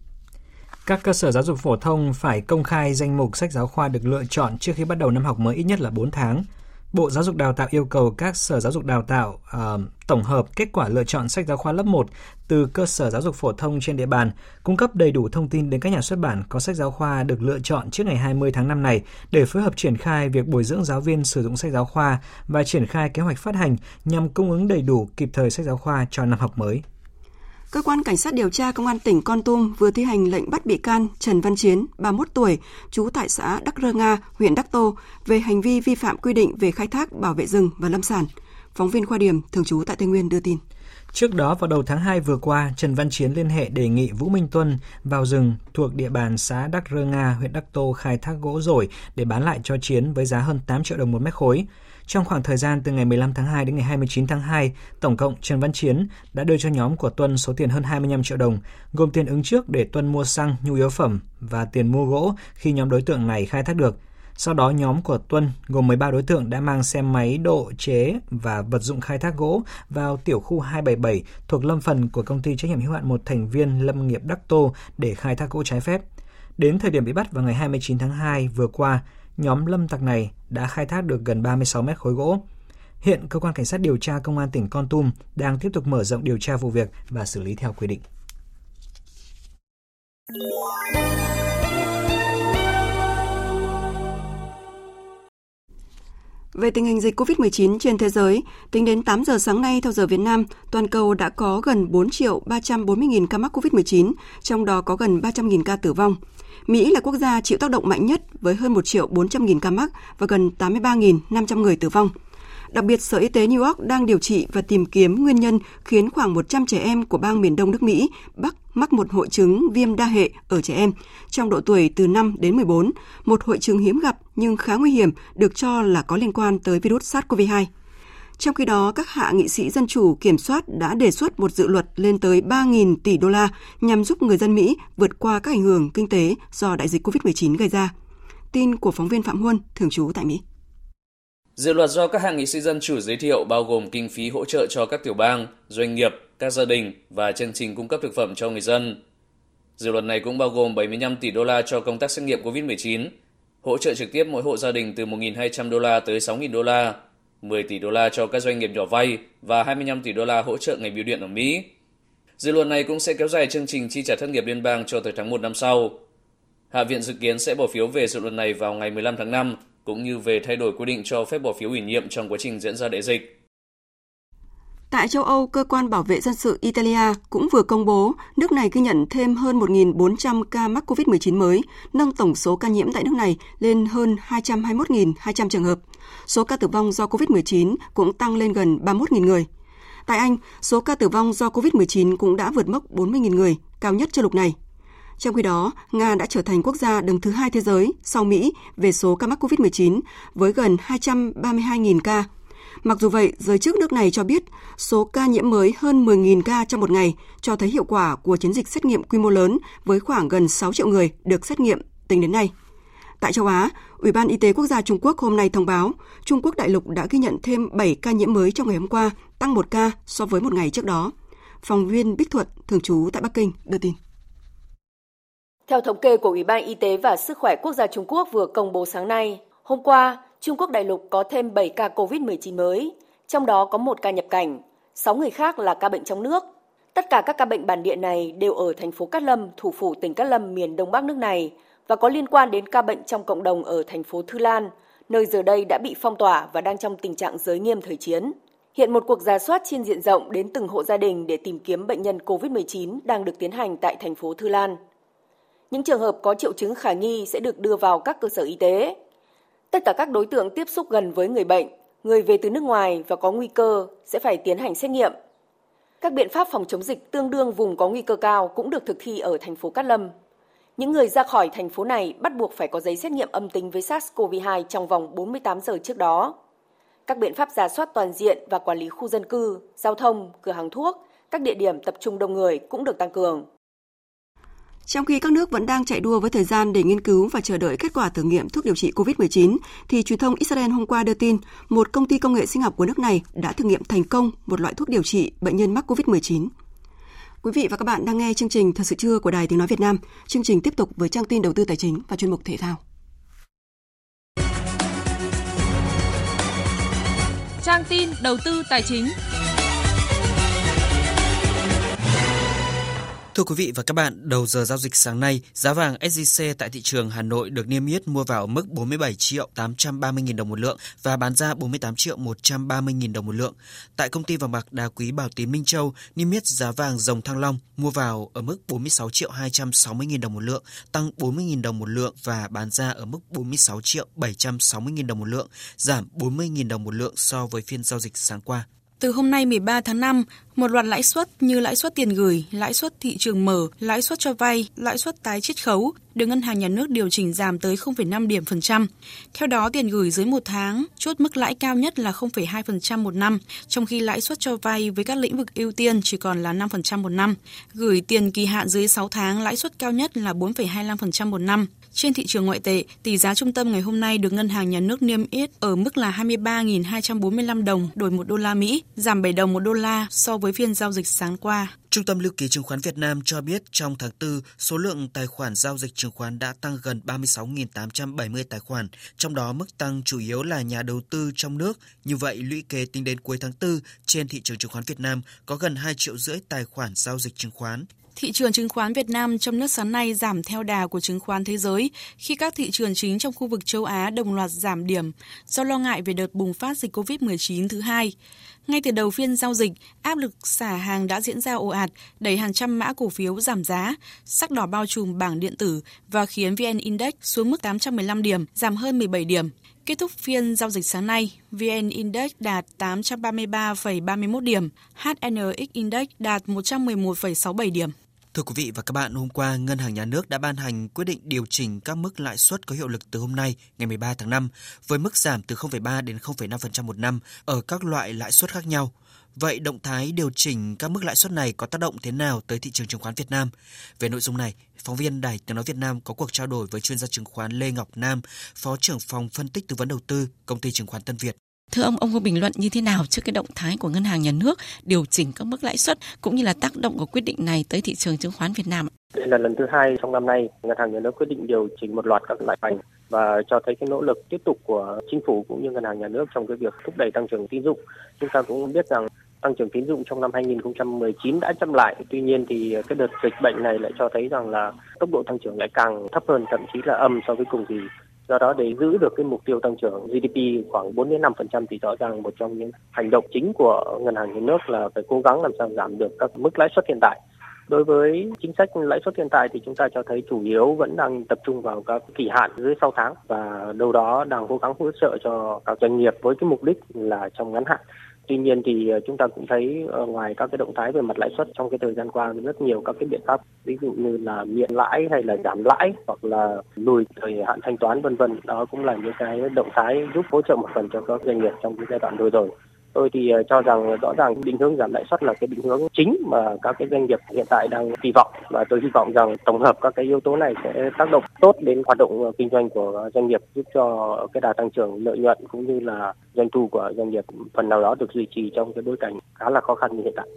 Các cơ sở giáo dục phổ thông phải công khai danh mục sách giáo khoa được lựa chọn trước khi bắt đầu năm học mới ít nhất là 4 tháng. Bộ Giáo dục Đào tạo yêu cầu các sở giáo dục đào tạo uh, tổng hợp kết quả lựa chọn sách giáo khoa lớp 1 từ cơ sở giáo dục phổ thông trên địa bàn, cung cấp đầy đủ thông tin đến các nhà xuất bản có sách giáo khoa được lựa chọn trước ngày 20 tháng 5 này để phối hợp triển khai việc bồi dưỡng giáo viên sử dụng sách giáo khoa và triển khai kế hoạch phát hành nhằm cung ứng đầy đủ kịp thời sách giáo khoa cho năm học mới. Cơ quan Cảnh sát điều tra Công an tỉnh Con Tum vừa thi hành lệnh bắt bị can Trần Văn Chiến, 31 tuổi, trú tại xã Đắc Rơ Nga, huyện Đắc Tô, về hành vi vi phạm quy định về khai thác bảo vệ rừng và lâm sản. Phóng viên Khoa Điểm, thường trú tại Tây Nguyên đưa tin. Trước đó vào đầu tháng 2 vừa qua, Trần Văn Chiến liên hệ đề nghị Vũ Minh Tuân vào rừng thuộc địa bàn xã Đắc Rơ Nga, huyện Đắc Tô khai thác gỗ rồi để bán lại cho Chiến với giá hơn 8 triệu đồng một mét khối. Trong khoảng thời gian từ ngày 15 tháng 2 đến ngày 29 tháng 2, tổng cộng Trần Văn Chiến đã đưa cho nhóm của Tuân số tiền hơn 25 triệu đồng, gồm tiền ứng trước để Tuân mua xăng, nhu yếu phẩm và tiền mua gỗ khi nhóm đối tượng này khai thác được. Sau đó nhóm của Tuân gồm 13 đối tượng đã mang xe máy độ chế và vật dụng khai thác gỗ vào tiểu khu 277 thuộc lâm phần của công ty trách nhiệm hữu hạn một thành viên lâm nghiệp Đắc Tô để khai thác gỗ trái phép. Đến thời điểm bị bắt vào ngày 29 tháng 2 vừa qua, nhóm lâm tặc này đã khai thác được gần 36 mét khối gỗ. Hiện cơ quan cảnh sát điều tra công an tỉnh Con Tum đang tiếp tục mở rộng điều tra vụ việc và xử lý theo quy định. Về tình hình dịch COVID-19 trên thế giới, tính đến 8 giờ sáng nay theo giờ Việt Nam, toàn cầu đã có gần 4 triệu 340 nghìn ca mắc COVID-19, trong đó có gần 300 nghìn ca tử vong. Mỹ là quốc gia chịu tác động mạnh nhất với hơn 1 triệu 400 nghìn ca mắc và gần 83.500 người tử vong. Đặc biệt, Sở Y tế New York đang điều trị và tìm kiếm nguyên nhân khiến khoảng 100 trẻ em của bang miền Đông nước Mỹ Bắc mắc một hội chứng viêm đa hệ ở trẻ em trong độ tuổi từ 5 đến 14, một hội chứng hiếm gặp nhưng khá nguy hiểm được cho là có liên quan tới virus SARS-CoV-2. Trong khi đó, các hạ nghị sĩ dân chủ kiểm soát đã đề xuất một dự luật lên tới 3.000 tỷ đô la nhằm giúp người dân Mỹ vượt qua các ảnh hưởng kinh tế do đại dịch COVID-19 gây ra. Tin của phóng viên Phạm Huân, thường trú tại Mỹ. Dự luật do các hạ nghị sĩ dân chủ giới thiệu bao gồm kinh phí hỗ trợ cho các tiểu bang, doanh nghiệp, các gia đình và chương trình cung cấp thực phẩm cho người dân. Dự luật này cũng bao gồm 75 tỷ đô la cho công tác xét nghiệm COVID-19, hỗ trợ trực tiếp mỗi hộ gia đình từ 1.200 đô la tới 6.000 đô la, 10 tỷ đô la cho các doanh nghiệp nhỏ vay và 25 tỷ đô la hỗ trợ ngành bưu điện ở Mỹ. Dự luật này cũng sẽ kéo dài chương trình chi trả thất nghiệp liên bang cho tới tháng 1 năm sau. Hạ viện dự kiến sẽ bỏ phiếu về dự luật này vào ngày 15 tháng 5 cũng như về thay đổi quy định cho phép bỏ phiếu ủy nhiệm trong quá trình diễn ra đại dịch. Tại châu Âu, cơ quan bảo vệ dân sự Italia cũng vừa công bố nước này ghi nhận thêm hơn 1.400 ca mắc COVID-19 mới, nâng tổng số ca nhiễm tại nước này lên hơn 221.200 trường hợp. Số ca tử vong do COVID-19 cũng tăng lên gần 31.000 người. Tại Anh, số ca tử vong do COVID-19 cũng đã vượt mốc 40.000 người, cao nhất châu lục này. Trong khi đó, Nga đã trở thành quốc gia đứng thứ hai thế giới sau Mỹ về số ca mắc COVID-19 với gần 232.000 ca. Mặc dù vậy, giới chức nước này cho biết số ca nhiễm mới hơn 10.000 ca trong một ngày cho thấy hiệu quả của chiến dịch xét nghiệm quy mô lớn với khoảng gần 6 triệu người được xét nghiệm tính đến nay. Tại châu Á, Ủy ban Y tế Quốc gia Trung Quốc hôm nay thông báo Trung Quốc đại lục đã ghi nhận thêm 7 ca nhiễm mới trong ngày hôm qua, tăng một ca so với một ngày trước đó. Phóng viên Bích Thuận, thường trú tại Bắc Kinh, đưa tin. Theo thống kê của Ủy ban Y tế và Sức khỏe Quốc gia Trung Quốc vừa công bố sáng nay, hôm qua, Trung Quốc đại lục có thêm 7 ca COVID-19 mới, trong đó có một ca nhập cảnh, 6 người khác là ca bệnh trong nước. Tất cả các ca bệnh bản địa này đều ở thành phố Cát Lâm, thủ phủ tỉnh Cát Lâm miền Đông Bắc nước này và có liên quan đến ca bệnh trong cộng đồng ở thành phố Thư Lan, nơi giờ đây đã bị phong tỏa và đang trong tình trạng giới nghiêm thời chiến. Hiện một cuộc giả soát trên diện rộng đến từng hộ gia đình để tìm kiếm bệnh nhân COVID-19 đang được tiến hành tại thành phố Thư Lan. Những trường hợp có triệu chứng khả nghi sẽ được đưa vào các cơ sở y tế. Tất cả các đối tượng tiếp xúc gần với người bệnh, người về từ nước ngoài và có nguy cơ sẽ phải tiến hành xét nghiệm. Các biện pháp phòng chống dịch tương đương vùng có nguy cơ cao cũng được thực thi ở thành phố Cát Lâm. Những người ra khỏi thành phố này bắt buộc phải có giấy xét nghiệm âm tính với SARS-CoV-2 trong vòng 48 giờ trước đó. Các biện pháp giả soát toàn diện và quản lý khu dân cư, giao thông, cửa hàng thuốc, các địa điểm tập trung đông người cũng được tăng cường. Trong khi các nước vẫn đang chạy đua với thời gian để nghiên cứu và chờ đợi kết quả thử nghiệm thuốc điều trị COVID-19, thì truyền thông Israel hôm qua đưa tin một công ty công nghệ sinh học của nước này đã thử nghiệm thành công một loại thuốc điều trị bệnh nhân mắc COVID-19. Quý vị và các bạn đang nghe chương trình Thật sự trưa của Đài Tiếng Nói Việt Nam. Chương trình tiếp tục với trang tin đầu tư tài chính và chuyên mục thể thao. Trang tin đầu tư tài chính. Thưa quý vị và các bạn, đầu giờ giao dịch sáng nay, giá vàng SJC tại thị trường Hà Nội được niêm yết mua vào ở mức 47 triệu 830 000 đồng một lượng và bán ra 48 triệu 130 000 đồng một lượng. Tại công ty vàng bạc đá quý Bảo Tín Minh Châu, niêm yết giá vàng dòng Thăng Long mua vào ở mức 46 triệu 260 000 đồng một lượng, tăng 40 000 đồng một lượng và bán ra ở mức 46 triệu 760 000 đồng một lượng, giảm 40 000 đồng một lượng so với phiên giao dịch sáng qua. Từ hôm nay 13 tháng 5, một loạt lãi suất như lãi suất tiền gửi, lãi suất thị trường mở, lãi suất cho vay, lãi suất tái chiết khấu được Ngân hàng Nhà nước điều chỉnh giảm tới 0,5 điểm phần trăm. Theo đó, tiền gửi dưới một tháng chốt mức lãi cao nhất là 0,2% một năm, trong khi lãi suất cho vay với các lĩnh vực ưu tiên chỉ còn là 5% một năm. Gửi tiền kỳ hạn dưới 6 tháng lãi suất cao nhất là 4,25% một năm. Trên thị trường ngoại tệ, tỷ giá trung tâm ngày hôm nay được Ngân hàng Nhà nước niêm yết ở mức là 23.245 đồng đổi 1 đô la Mỹ, giảm 7 đồng 1 đô la so với phiên giao dịch sáng qua. Trung tâm Lưu ký chứng khoán Việt Nam cho biết trong tháng 4, số lượng tài khoản giao dịch chứng khoán đã tăng gần 36.870 tài khoản, trong đó mức tăng chủ yếu là nhà đầu tư trong nước. Như vậy, lũy kế tính đến cuối tháng 4, trên thị trường chứng khoán Việt Nam có gần 2 triệu rưỡi tài khoản giao dịch chứng khoán. Thị trường chứng khoán Việt Nam trong nước sáng nay giảm theo đà của chứng khoán thế giới khi các thị trường chính trong khu vực châu Á đồng loạt giảm điểm do lo ngại về đợt bùng phát dịch COVID-19 thứ hai. Ngay từ đầu phiên giao dịch, áp lực xả hàng đã diễn ra ồ ạt, đẩy hàng trăm mã cổ phiếu giảm giá, sắc đỏ bao trùm bảng điện tử và khiến VN Index xuống mức 815 điểm, giảm hơn 17 điểm. Kết thúc phiên giao dịch sáng nay, VN Index đạt 833,31 điểm, HNX Index đạt 111,67 điểm. Thưa quý vị và các bạn, hôm qua Ngân hàng Nhà nước đã ban hành quyết định điều chỉnh các mức lãi suất có hiệu lực từ hôm nay, ngày 13 tháng 5, với mức giảm từ 0,3 đến 0,5% một năm ở các loại lãi suất khác nhau. Vậy động thái điều chỉnh các mức lãi suất này có tác động thế nào tới thị trường chứng khoán Việt Nam? Về nội dung này, phóng viên Đài Tiếng nói Việt Nam có cuộc trao đổi với chuyên gia chứng khoán Lê Ngọc Nam, Phó trưởng phòng phân tích tư vấn đầu tư, công ty chứng khoán Tân Việt. Thưa ông, ông có bình luận như thế nào trước cái động thái của Ngân hàng Nhà nước điều chỉnh các mức lãi suất cũng như là tác động của quyết định này tới thị trường chứng khoán Việt Nam? Đây là lần thứ hai trong năm nay Ngân hàng Nhà nước quyết định điều chỉnh một loạt các loại bành và cho thấy cái nỗ lực tiếp tục của chính phủ cũng như Ngân hàng Nhà nước trong cái việc thúc đẩy tăng trưởng tín dụng. Chúng ta cũng biết rằng tăng trưởng tín dụng trong năm 2019 đã chậm lại. Tuy nhiên thì cái đợt dịch bệnh này lại cho thấy rằng là tốc độ tăng trưởng lại càng thấp hơn, thậm chí là âm so với cùng kỳ do đó để giữ được cái mục tiêu tăng trưởng GDP khoảng 4 đến 5% thì rõ ràng một trong những hành động chính của ngân hàng nhà nước là phải cố gắng làm sao giảm được các mức lãi suất hiện tại. Đối với chính sách lãi suất hiện tại thì chúng ta cho thấy chủ yếu vẫn đang tập trung vào các kỳ hạn dưới 6 tháng và đâu đó đang cố gắng hỗ trợ cho các doanh nghiệp với cái mục đích là trong ngắn hạn Tuy nhiên thì ờ, chúng ta cũng thấy ờ, ngoài các cái động thái về mặt lãi suất trong cái thời gian qua rất nhiều các cái biện pháp, ví dụ như là miễn lãi hay là giảm lãi hoặc là lùi thời hạn thanh toán, vân vân. Đó cũng là những cái động thái giúp hỗ trợ một phần cho các doanh nghiệp trong cái giai đoạn vừa rồi tôi thì ờ, cho rằng rõ ràng định hướng giảm lãi suất là cái định hướng chính mà các cái doanh nghiệp hiện tại đang kỳ vọng và tôi hy vọng rằng tổng hợp các cái yếu tố này sẽ tác động tốt đến hoạt động ờ, kinh doanh của doanh nghiệp, giúp cho cái đà tăng trưởng lợi nhuận cũng như là doanh thu của doanh nghiệp phần nào đó được duy trì trong cái bối cảnh khá là khó khăn như hiện tại.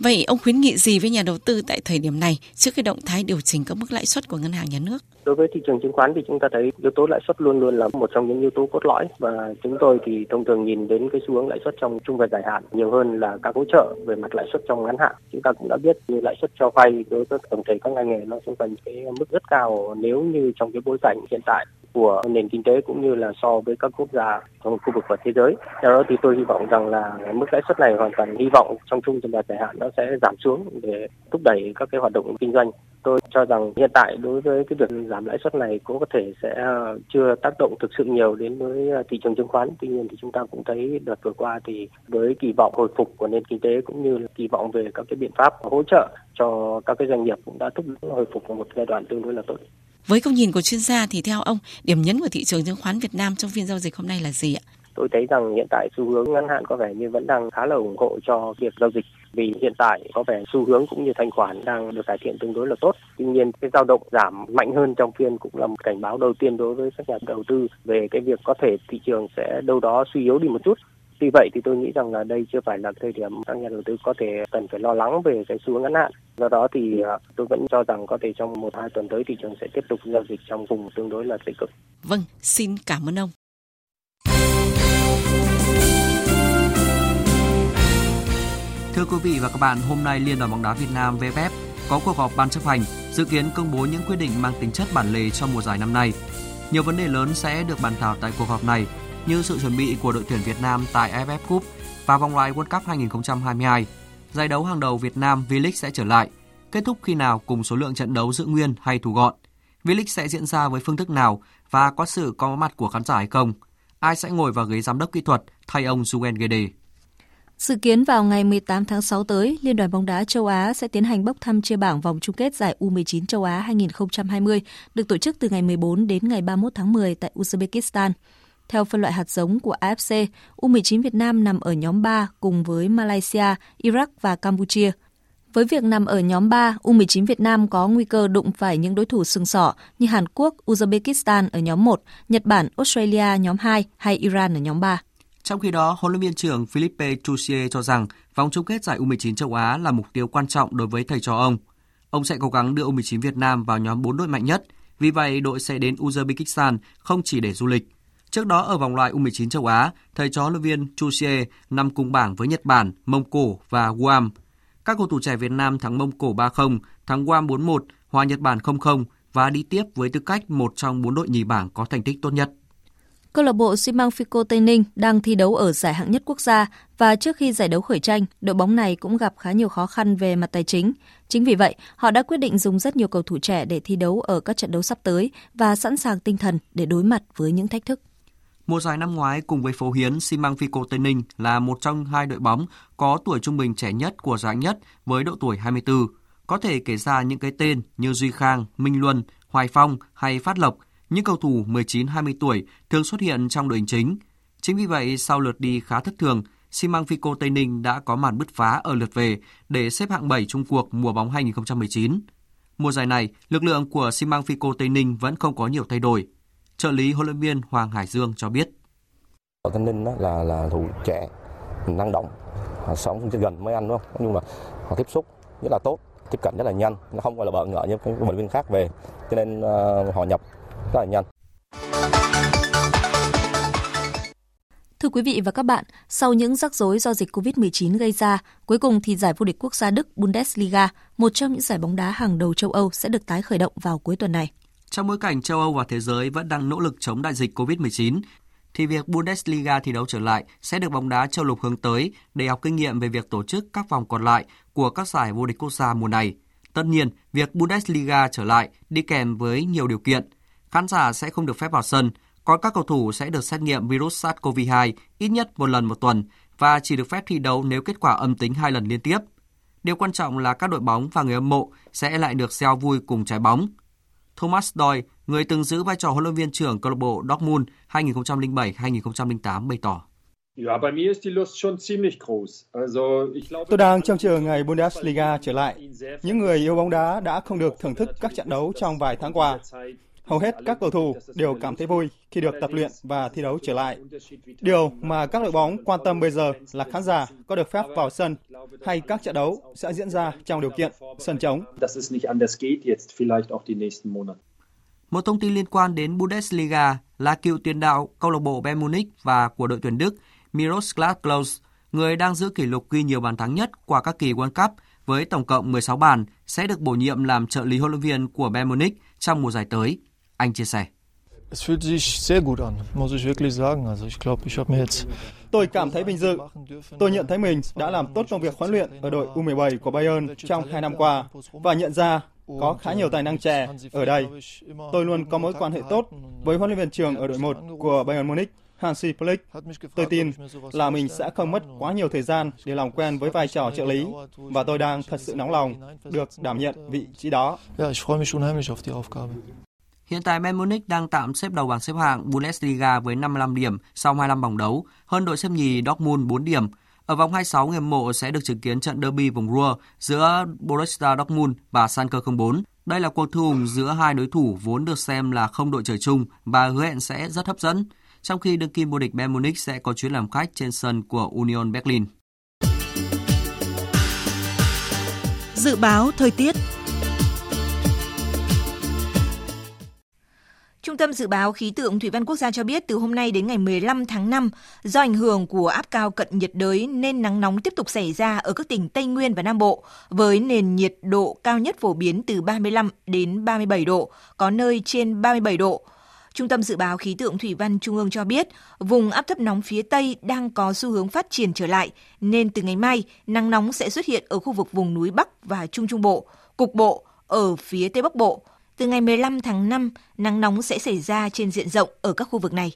Vậy ông khuyến nghị gì với nhà đầu tư tại thời điểm này trước cái động thái điều chỉnh các mức lãi suất của ngân hàng nhà nước? Đối với thị trường chứng khoán thì chúng ta thấy yếu tố lãi suất luôn luôn là một trong những yếu tố cốt lõi và chúng tôi thì thông thường nhìn đến cái xu hướng lãi suất trong trung và dài hạn nhiều hơn là các hỗ trợ về mặt lãi suất trong ngắn hạn. Chúng ta cũng đã biết như lãi suất cho vay đối với tổng thể các ngành nghề nó xung quanh cái mức rất cao nếu như trong cái bối cảnh hiện tại của nền kinh tế cũng như là so với các quốc gia trong khu vực và thế giới. Do đó thì tôi hy vọng rằng là mức lãi suất này hoàn toàn hy vọng trong trung và dài hạn nó sẽ giảm xuống để thúc đẩy các cái hoạt động kinh doanh. Tôi cho rằng hiện tại đối với cái việc giảm lãi suất này cũng có thể sẽ ờ, chưa tác động thực sự nhiều đến với ờ, thị trường chứng khoán. Tuy nhiên thì chúng ta cũng thấy đợt vừa qua thì với kỳ vọng hồi phục của nền kinh tế cũng như kỳ vọng về các cái biện pháp hỗ trợ cho các cái doanh nghiệp cũng đã thúc đẩy hồi phục một giai đoạn tương đối là tốt. Với góc nhìn của chuyên gia thì theo ông, điểm nhấn của thị trường chứng khoán Việt Nam trong phiên giao dịch hôm nay là gì ạ? tôi thấy rằng hiện tại xu hướng ngắn hạn có vẻ như vẫn đang khá là ủng hộ cho việc giao dịch vì hiện tại có vẻ xu hướng cũng như thanh khoản đang được cải thiện tương đối là tốt. Tuy nhiên cái dao động giảm mạnh hơn trong phiên cũng là một cảnh báo đầu tiên đối với các nhà đầu tư về cái việc có thể thị trường sẽ đâu đó suy yếu đi một chút. Tuy vậy thì tôi nghĩ rằng là đây chưa phải là thời điểm các nhà đầu tư có thể cần phải lo lắng về cái xu hướng ngắn hạn. Do đó thì à, tôi vẫn cho rằng có thể trong một hai tuần tới thị trường sẽ tiếp tục giao dịch trong vùng tương đối là tích cực. Vâng, xin cảm ơn ông. Thưa quý vị và các bạn, hôm nay Liên đoàn bóng đá Việt Nam VFF có cuộc họp ban chấp hành dự kiến công bố những quyết định mang tính chất bản lề cho mùa giải năm nay. Nhiều vấn đề lớn sẽ được bàn thảo tại cuộc họp này như sự chuẩn bị của đội tuyển Việt Nam tại AFF Cup và vòng loại World Cup 2022. Giải đấu hàng đầu Việt Nam V-League sẽ trở lại, kết thúc khi nào cùng số lượng trận đấu giữ nguyên hay thu gọn. V-League sẽ diễn ra với phương thức nào và có sự có mặt của khán giả hay không? Ai sẽ ngồi vào ghế giám đốc kỹ thuật thay ông Sugen Gede? Dự kiến vào ngày 18 tháng 6 tới, Liên đoàn bóng đá châu Á sẽ tiến hành bốc thăm chia bảng vòng chung kết giải U19 châu Á 2020, được tổ chức từ ngày 14 đến ngày 31 tháng 10 tại Uzbekistan. Theo phân loại hạt giống của AFC, U19 Việt Nam nằm ở nhóm 3 cùng với Malaysia, Iraq và Campuchia. Với việc nằm ở nhóm 3, U19 Việt Nam có nguy cơ đụng phải những đối thủ sừng sỏ như Hàn Quốc, Uzbekistan ở nhóm 1, Nhật Bản, Australia nhóm 2 hay Iran ở nhóm 3. Trong khi đó, huấn luyện viên trưởng Philippe Chusier cho rằng vòng chung kết giải U19 châu Á là mục tiêu quan trọng đối với thầy trò ông. Ông sẽ cố gắng đưa U19 Việt Nam vào nhóm 4 đội mạnh nhất, vì vậy đội sẽ đến Uzbekistan không chỉ để du lịch. Trước đó ở vòng loại U19 châu Á, thầy trò huấn luyện viên Xie nằm cùng bảng với Nhật Bản, Mông Cổ và Guam. Các cầu thủ trẻ Việt Nam thắng Mông Cổ 3-0, thắng Guam 4-1, hòa Nhật Bản 0-0 và đi tiếp với tư cách một trong bốn đội nhì bảng có thành tích tốt nhất. Câu lạc bộ xi măng Fico Tây Ninh đang thi đấu ở giải hạng nhất quốc gia và trước khi giải đấu khởi tranh, đội bóng này cũng gặp khá nhiều khó khăn về mặt tài chính. Chính vì vậy, họ đã quyết định dùng rất nhiều cầu thủ trẻ để thi đấu ở các trận đấu sắp tới và sẵn sàng tinh thần để đối mặt với những thách thức. Mùa giải năm ngoái cùng với Phố Hiến, xi măng Fico Tây Ninh là một trong hai đội bóng có tuổi trung bình trẻ nhất của giải nhất với độ tuổi 24. Có thể kể ra những cái tên như Duy Khang, Minh Luân, Hoài Phong hay Phát Lộc những cầu thủ 19-20 tuổi thường xuất hiện trong đội hình chính. Chính vì vậy, sau lượt đi khá thất thường, xi măng Fico Tây Ninh đã có màn bứt phá ở lượt về để xếp hạng 7 chung cuộc mùa bóng 2019. Mùa giải này, lực lượng của xi măng Fico Tây Ninh vẫn không có nhiều thay đổi. Trợ lý huấn luyện viên Hoàng Hải Dương cho biết. Tây Ninh là là thủ trẻ, năng động, sống gần mấy anh đúng không? Nhưng mà họ tiếp xúc rất là tốt, tiếp cận rất là nhanh, nó không gọi là bỡ ngỡ như các huấn luyện viên khác về, cho nên uh, họ nhập rất là nhanh. Thưa quý vị và các bạn, sau những rắc rối do dịch COVID-19 gây ra, cuối cùng thì giải vô địch quốc gia Đức Bundesliga, một trong những giải bóng đá hàng đầu châu Âu sẽ được tái khởi động vào cuối tuần này. Trong bối cảnh châu Âu và thế giới vẫn đang nỗ lực chống đại dịch COVID-19, thì việc Bundesliga thi đấu trở lại sẽ được bóng đá châu lục hướng tới để học kinh nghiệm về việc tổ chức các vòng còn lại của các giải vô địch quốc gia mùa này. Tất nhiên, việc Bundesliga trở lại đi kèm với nhiều điều kiện – khán giả sẽ không được phép vào sân, còn các cầu thủ sẽ được xét nghiệm virus SARS-CoV-2 ít nhất một lần một tuần và chỉ được phép thi đấu nếu kết quả âm tính hai lần liên tiếp. Điều quan trọng là các đội bóng và người hâm mộ sẽ lại được xeo vui cùng trái bóng. Thomas Doyle, người từng giữ vai trò huấn luyện viên trưởng câu lạc bộ Dortmund 2007-2008 bày tỏ. Tôi đang trông chờ ngày Bundesliga trở lại. Những người yêu bóng đá đã không được thưởng thức các trận đấu trong vài tháng qua. Hầu hết các cầu thủ đều cảm thấy vui khi được tập luyện và thi đấu trở lại. Điều mà các đội bóng quan tâm bây giờ là khán giả có được phép vào sân hay các trận đấu sẽ diễn ra trong điều kiện sân trống. Một thông tin liên quan đến Bundesliga là cựu tiền đạo câu lạc bộ Bayern Munich và của đội tuyển Đức Miroslav Klose, người đang giữ kỷ lục ghi nhiều bàn thắng nhất qua các kỳ World Cup với tổng cộng 16 bàn, sẽ được bổ nhiệm làm trợ lý huấn luyện viên của Bayern Munich trong mùa giải tới. Anh chia sẻ. Tôi cảm thấy vinh dự. Tôi nhận thấy mình đã làm tốt công việc huấn luyện ở đội U17 của Bayern trong hai năm qua và nhận ra có khá nhiều tài năng trẻ ở đây. Tôi luôn có mối quan hệ tốt với huấn luyện viên trưởng ở đội 1 của Bayern Munich, Hansi Flick. Tôi tin là mình sẽ không mất quá nhiều thời gian để làm quen với vai trò trợ lý và tôi đang thật sự nóng lòng được đảm nhận vị trí đó. Hiện tại Bayern Munich đang tạm xếp đầu bảng xếp hạng Bundesliga với 55 điểm sau 25 vòng đấu, hơn đội xếp nhì Dortmund 4 điểm. Ở vòng 26, người mộ sẽ được chứng kiến trận derby vùng Ruhr giữa Borussia Dortmund và Schalke 04. Đây là cuộc thù giữa hai đối thủ vốn được xem là không đội trời chung và hứa hẹn sẽ rất hấp dẫn. Trong khi đương kim vô địch Bayern Munich sẽ có chuyến làm khách trên sân của Union Berlin. Dự báo thời tiết Trung tâm Dự báo Khí tượng Thủy văn Quốc gia cho biết từ hôm nay đến ngày 15 tháng 5, do ảnh hưởng của áp cao cận nhiệt đới nên nắng nóng tiếp tục xảy ra ở các tỉnh Tây Nguyên và Nam Bộ, với nền nhiệt độ cao nhất phổ biến từ 35 đến 37 độ, có nơi trên 37 độ. Trung tâm Dự báo Khí tượng Thủy văn Trung ương cho biết, vùng áp thấp nóng phía Tây đang có xu hướng phát triển trở lại, nên từ ngày mai, nắng nóng sẽ xuất hiện ở khu vực vùng núi Bắc và Trung Trung Bộ, cục bộ ở phía Tây Bắc Bộ. Từ ngày 15 tháng 5, nắng nóng sẽ xảy ra trên diện rộng ở các khu vực này.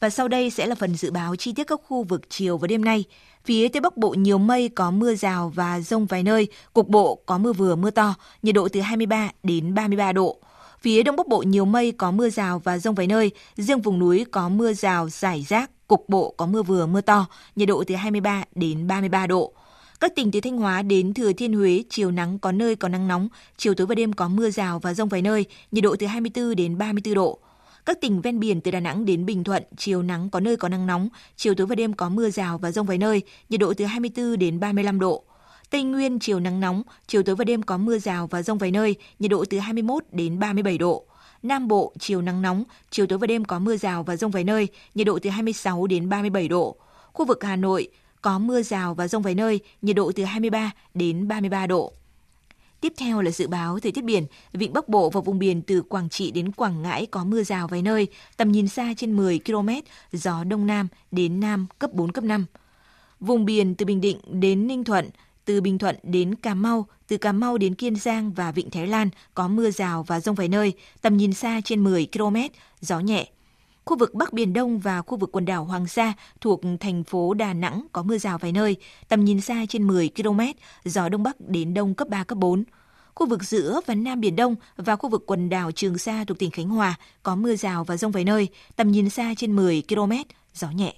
Và sau đây sẽ là phần dự báo chi tiết các khu vực chiều và đêm nay. Phía Tây Bắc Bộ nhiều mây có mưa rào và rông vài nơi, cục bộ có mưa vừa mưa to, nhiệt độ từ 23 đến 33 độ. Phía Đông Bắc Bộ nhiều mây có mưa rào và rông vài nơi, riêng vùng núi có mưa rào rải rác, cục bộ có mưa vừa mưa to, nhiệt độ từ 23 đến 33 độ. Các tỉnh từ Thanh Hóa đến Thừa Thiên Huế, chiều nắng có nơi có nắng nóng, chiều tối và đêm có mưa rào và rông vài nơi, nhiệt độ từ 24 đến 34 độ. Các tỉnh ven biển từ Đà Nẵng đến Bình Thuận, chiều nắng có nơi có nắng nóng, chiều tối và đêm có mưa rào và rông vài nơi, nhiệt độ từ 24 đến 35 độ. Tây Nguyên chiều nắng nóng, chiều tối và đêm có mưa rào và rông vài nơi, nhiệt độ từ 21 đến 37 độ. Nam Bộ chiều nắng nóng, chiều tối và đêm có mưa rào và rông vài nơi, nhiệt độ từ 26 đến 37 độ. Khu vực Hà Nội có mưa rào và rông vài nơi, nhiệt độ từ 23 đến 33 độ. Tiếp theo là dự báo thời tiết biển, vịnh Bắc Bộ và vùng biển từ Quảng Trị đến Quảng Ngãi có mưa rào vài nơi, tầm nhìn xa trên 10 km, gió đông nam đến nam cấp 4 cấp 5. Vùng biển từ Bình Định đến Ninh Thuận, từ Bình Thuận đến Cà Mau, từ Cà Mau đến Kiên Giang và Vịnh Thái Lan có mưa rào và rông vài nơi, tầm nhìn xa trên 10 km, gió nhẹ. Khu vực Bắc Biển Đông và khu vực quần đảo Hoàng Sa thuộc thành phố Đà Nẵng có mưa rào vài nơi, tầm nhìn xa trên 10 km, gió Đông Bắc đến Đông cấp 3, cấp 4. Khu vực giữa và Nam Biển Đông và khu vực quần đảo Trường Sa thuộc tỉnh Khánh Hòa có mưa rào và rông vài nơi, tầm nhìn xa trên 10 km, gió nhẹ.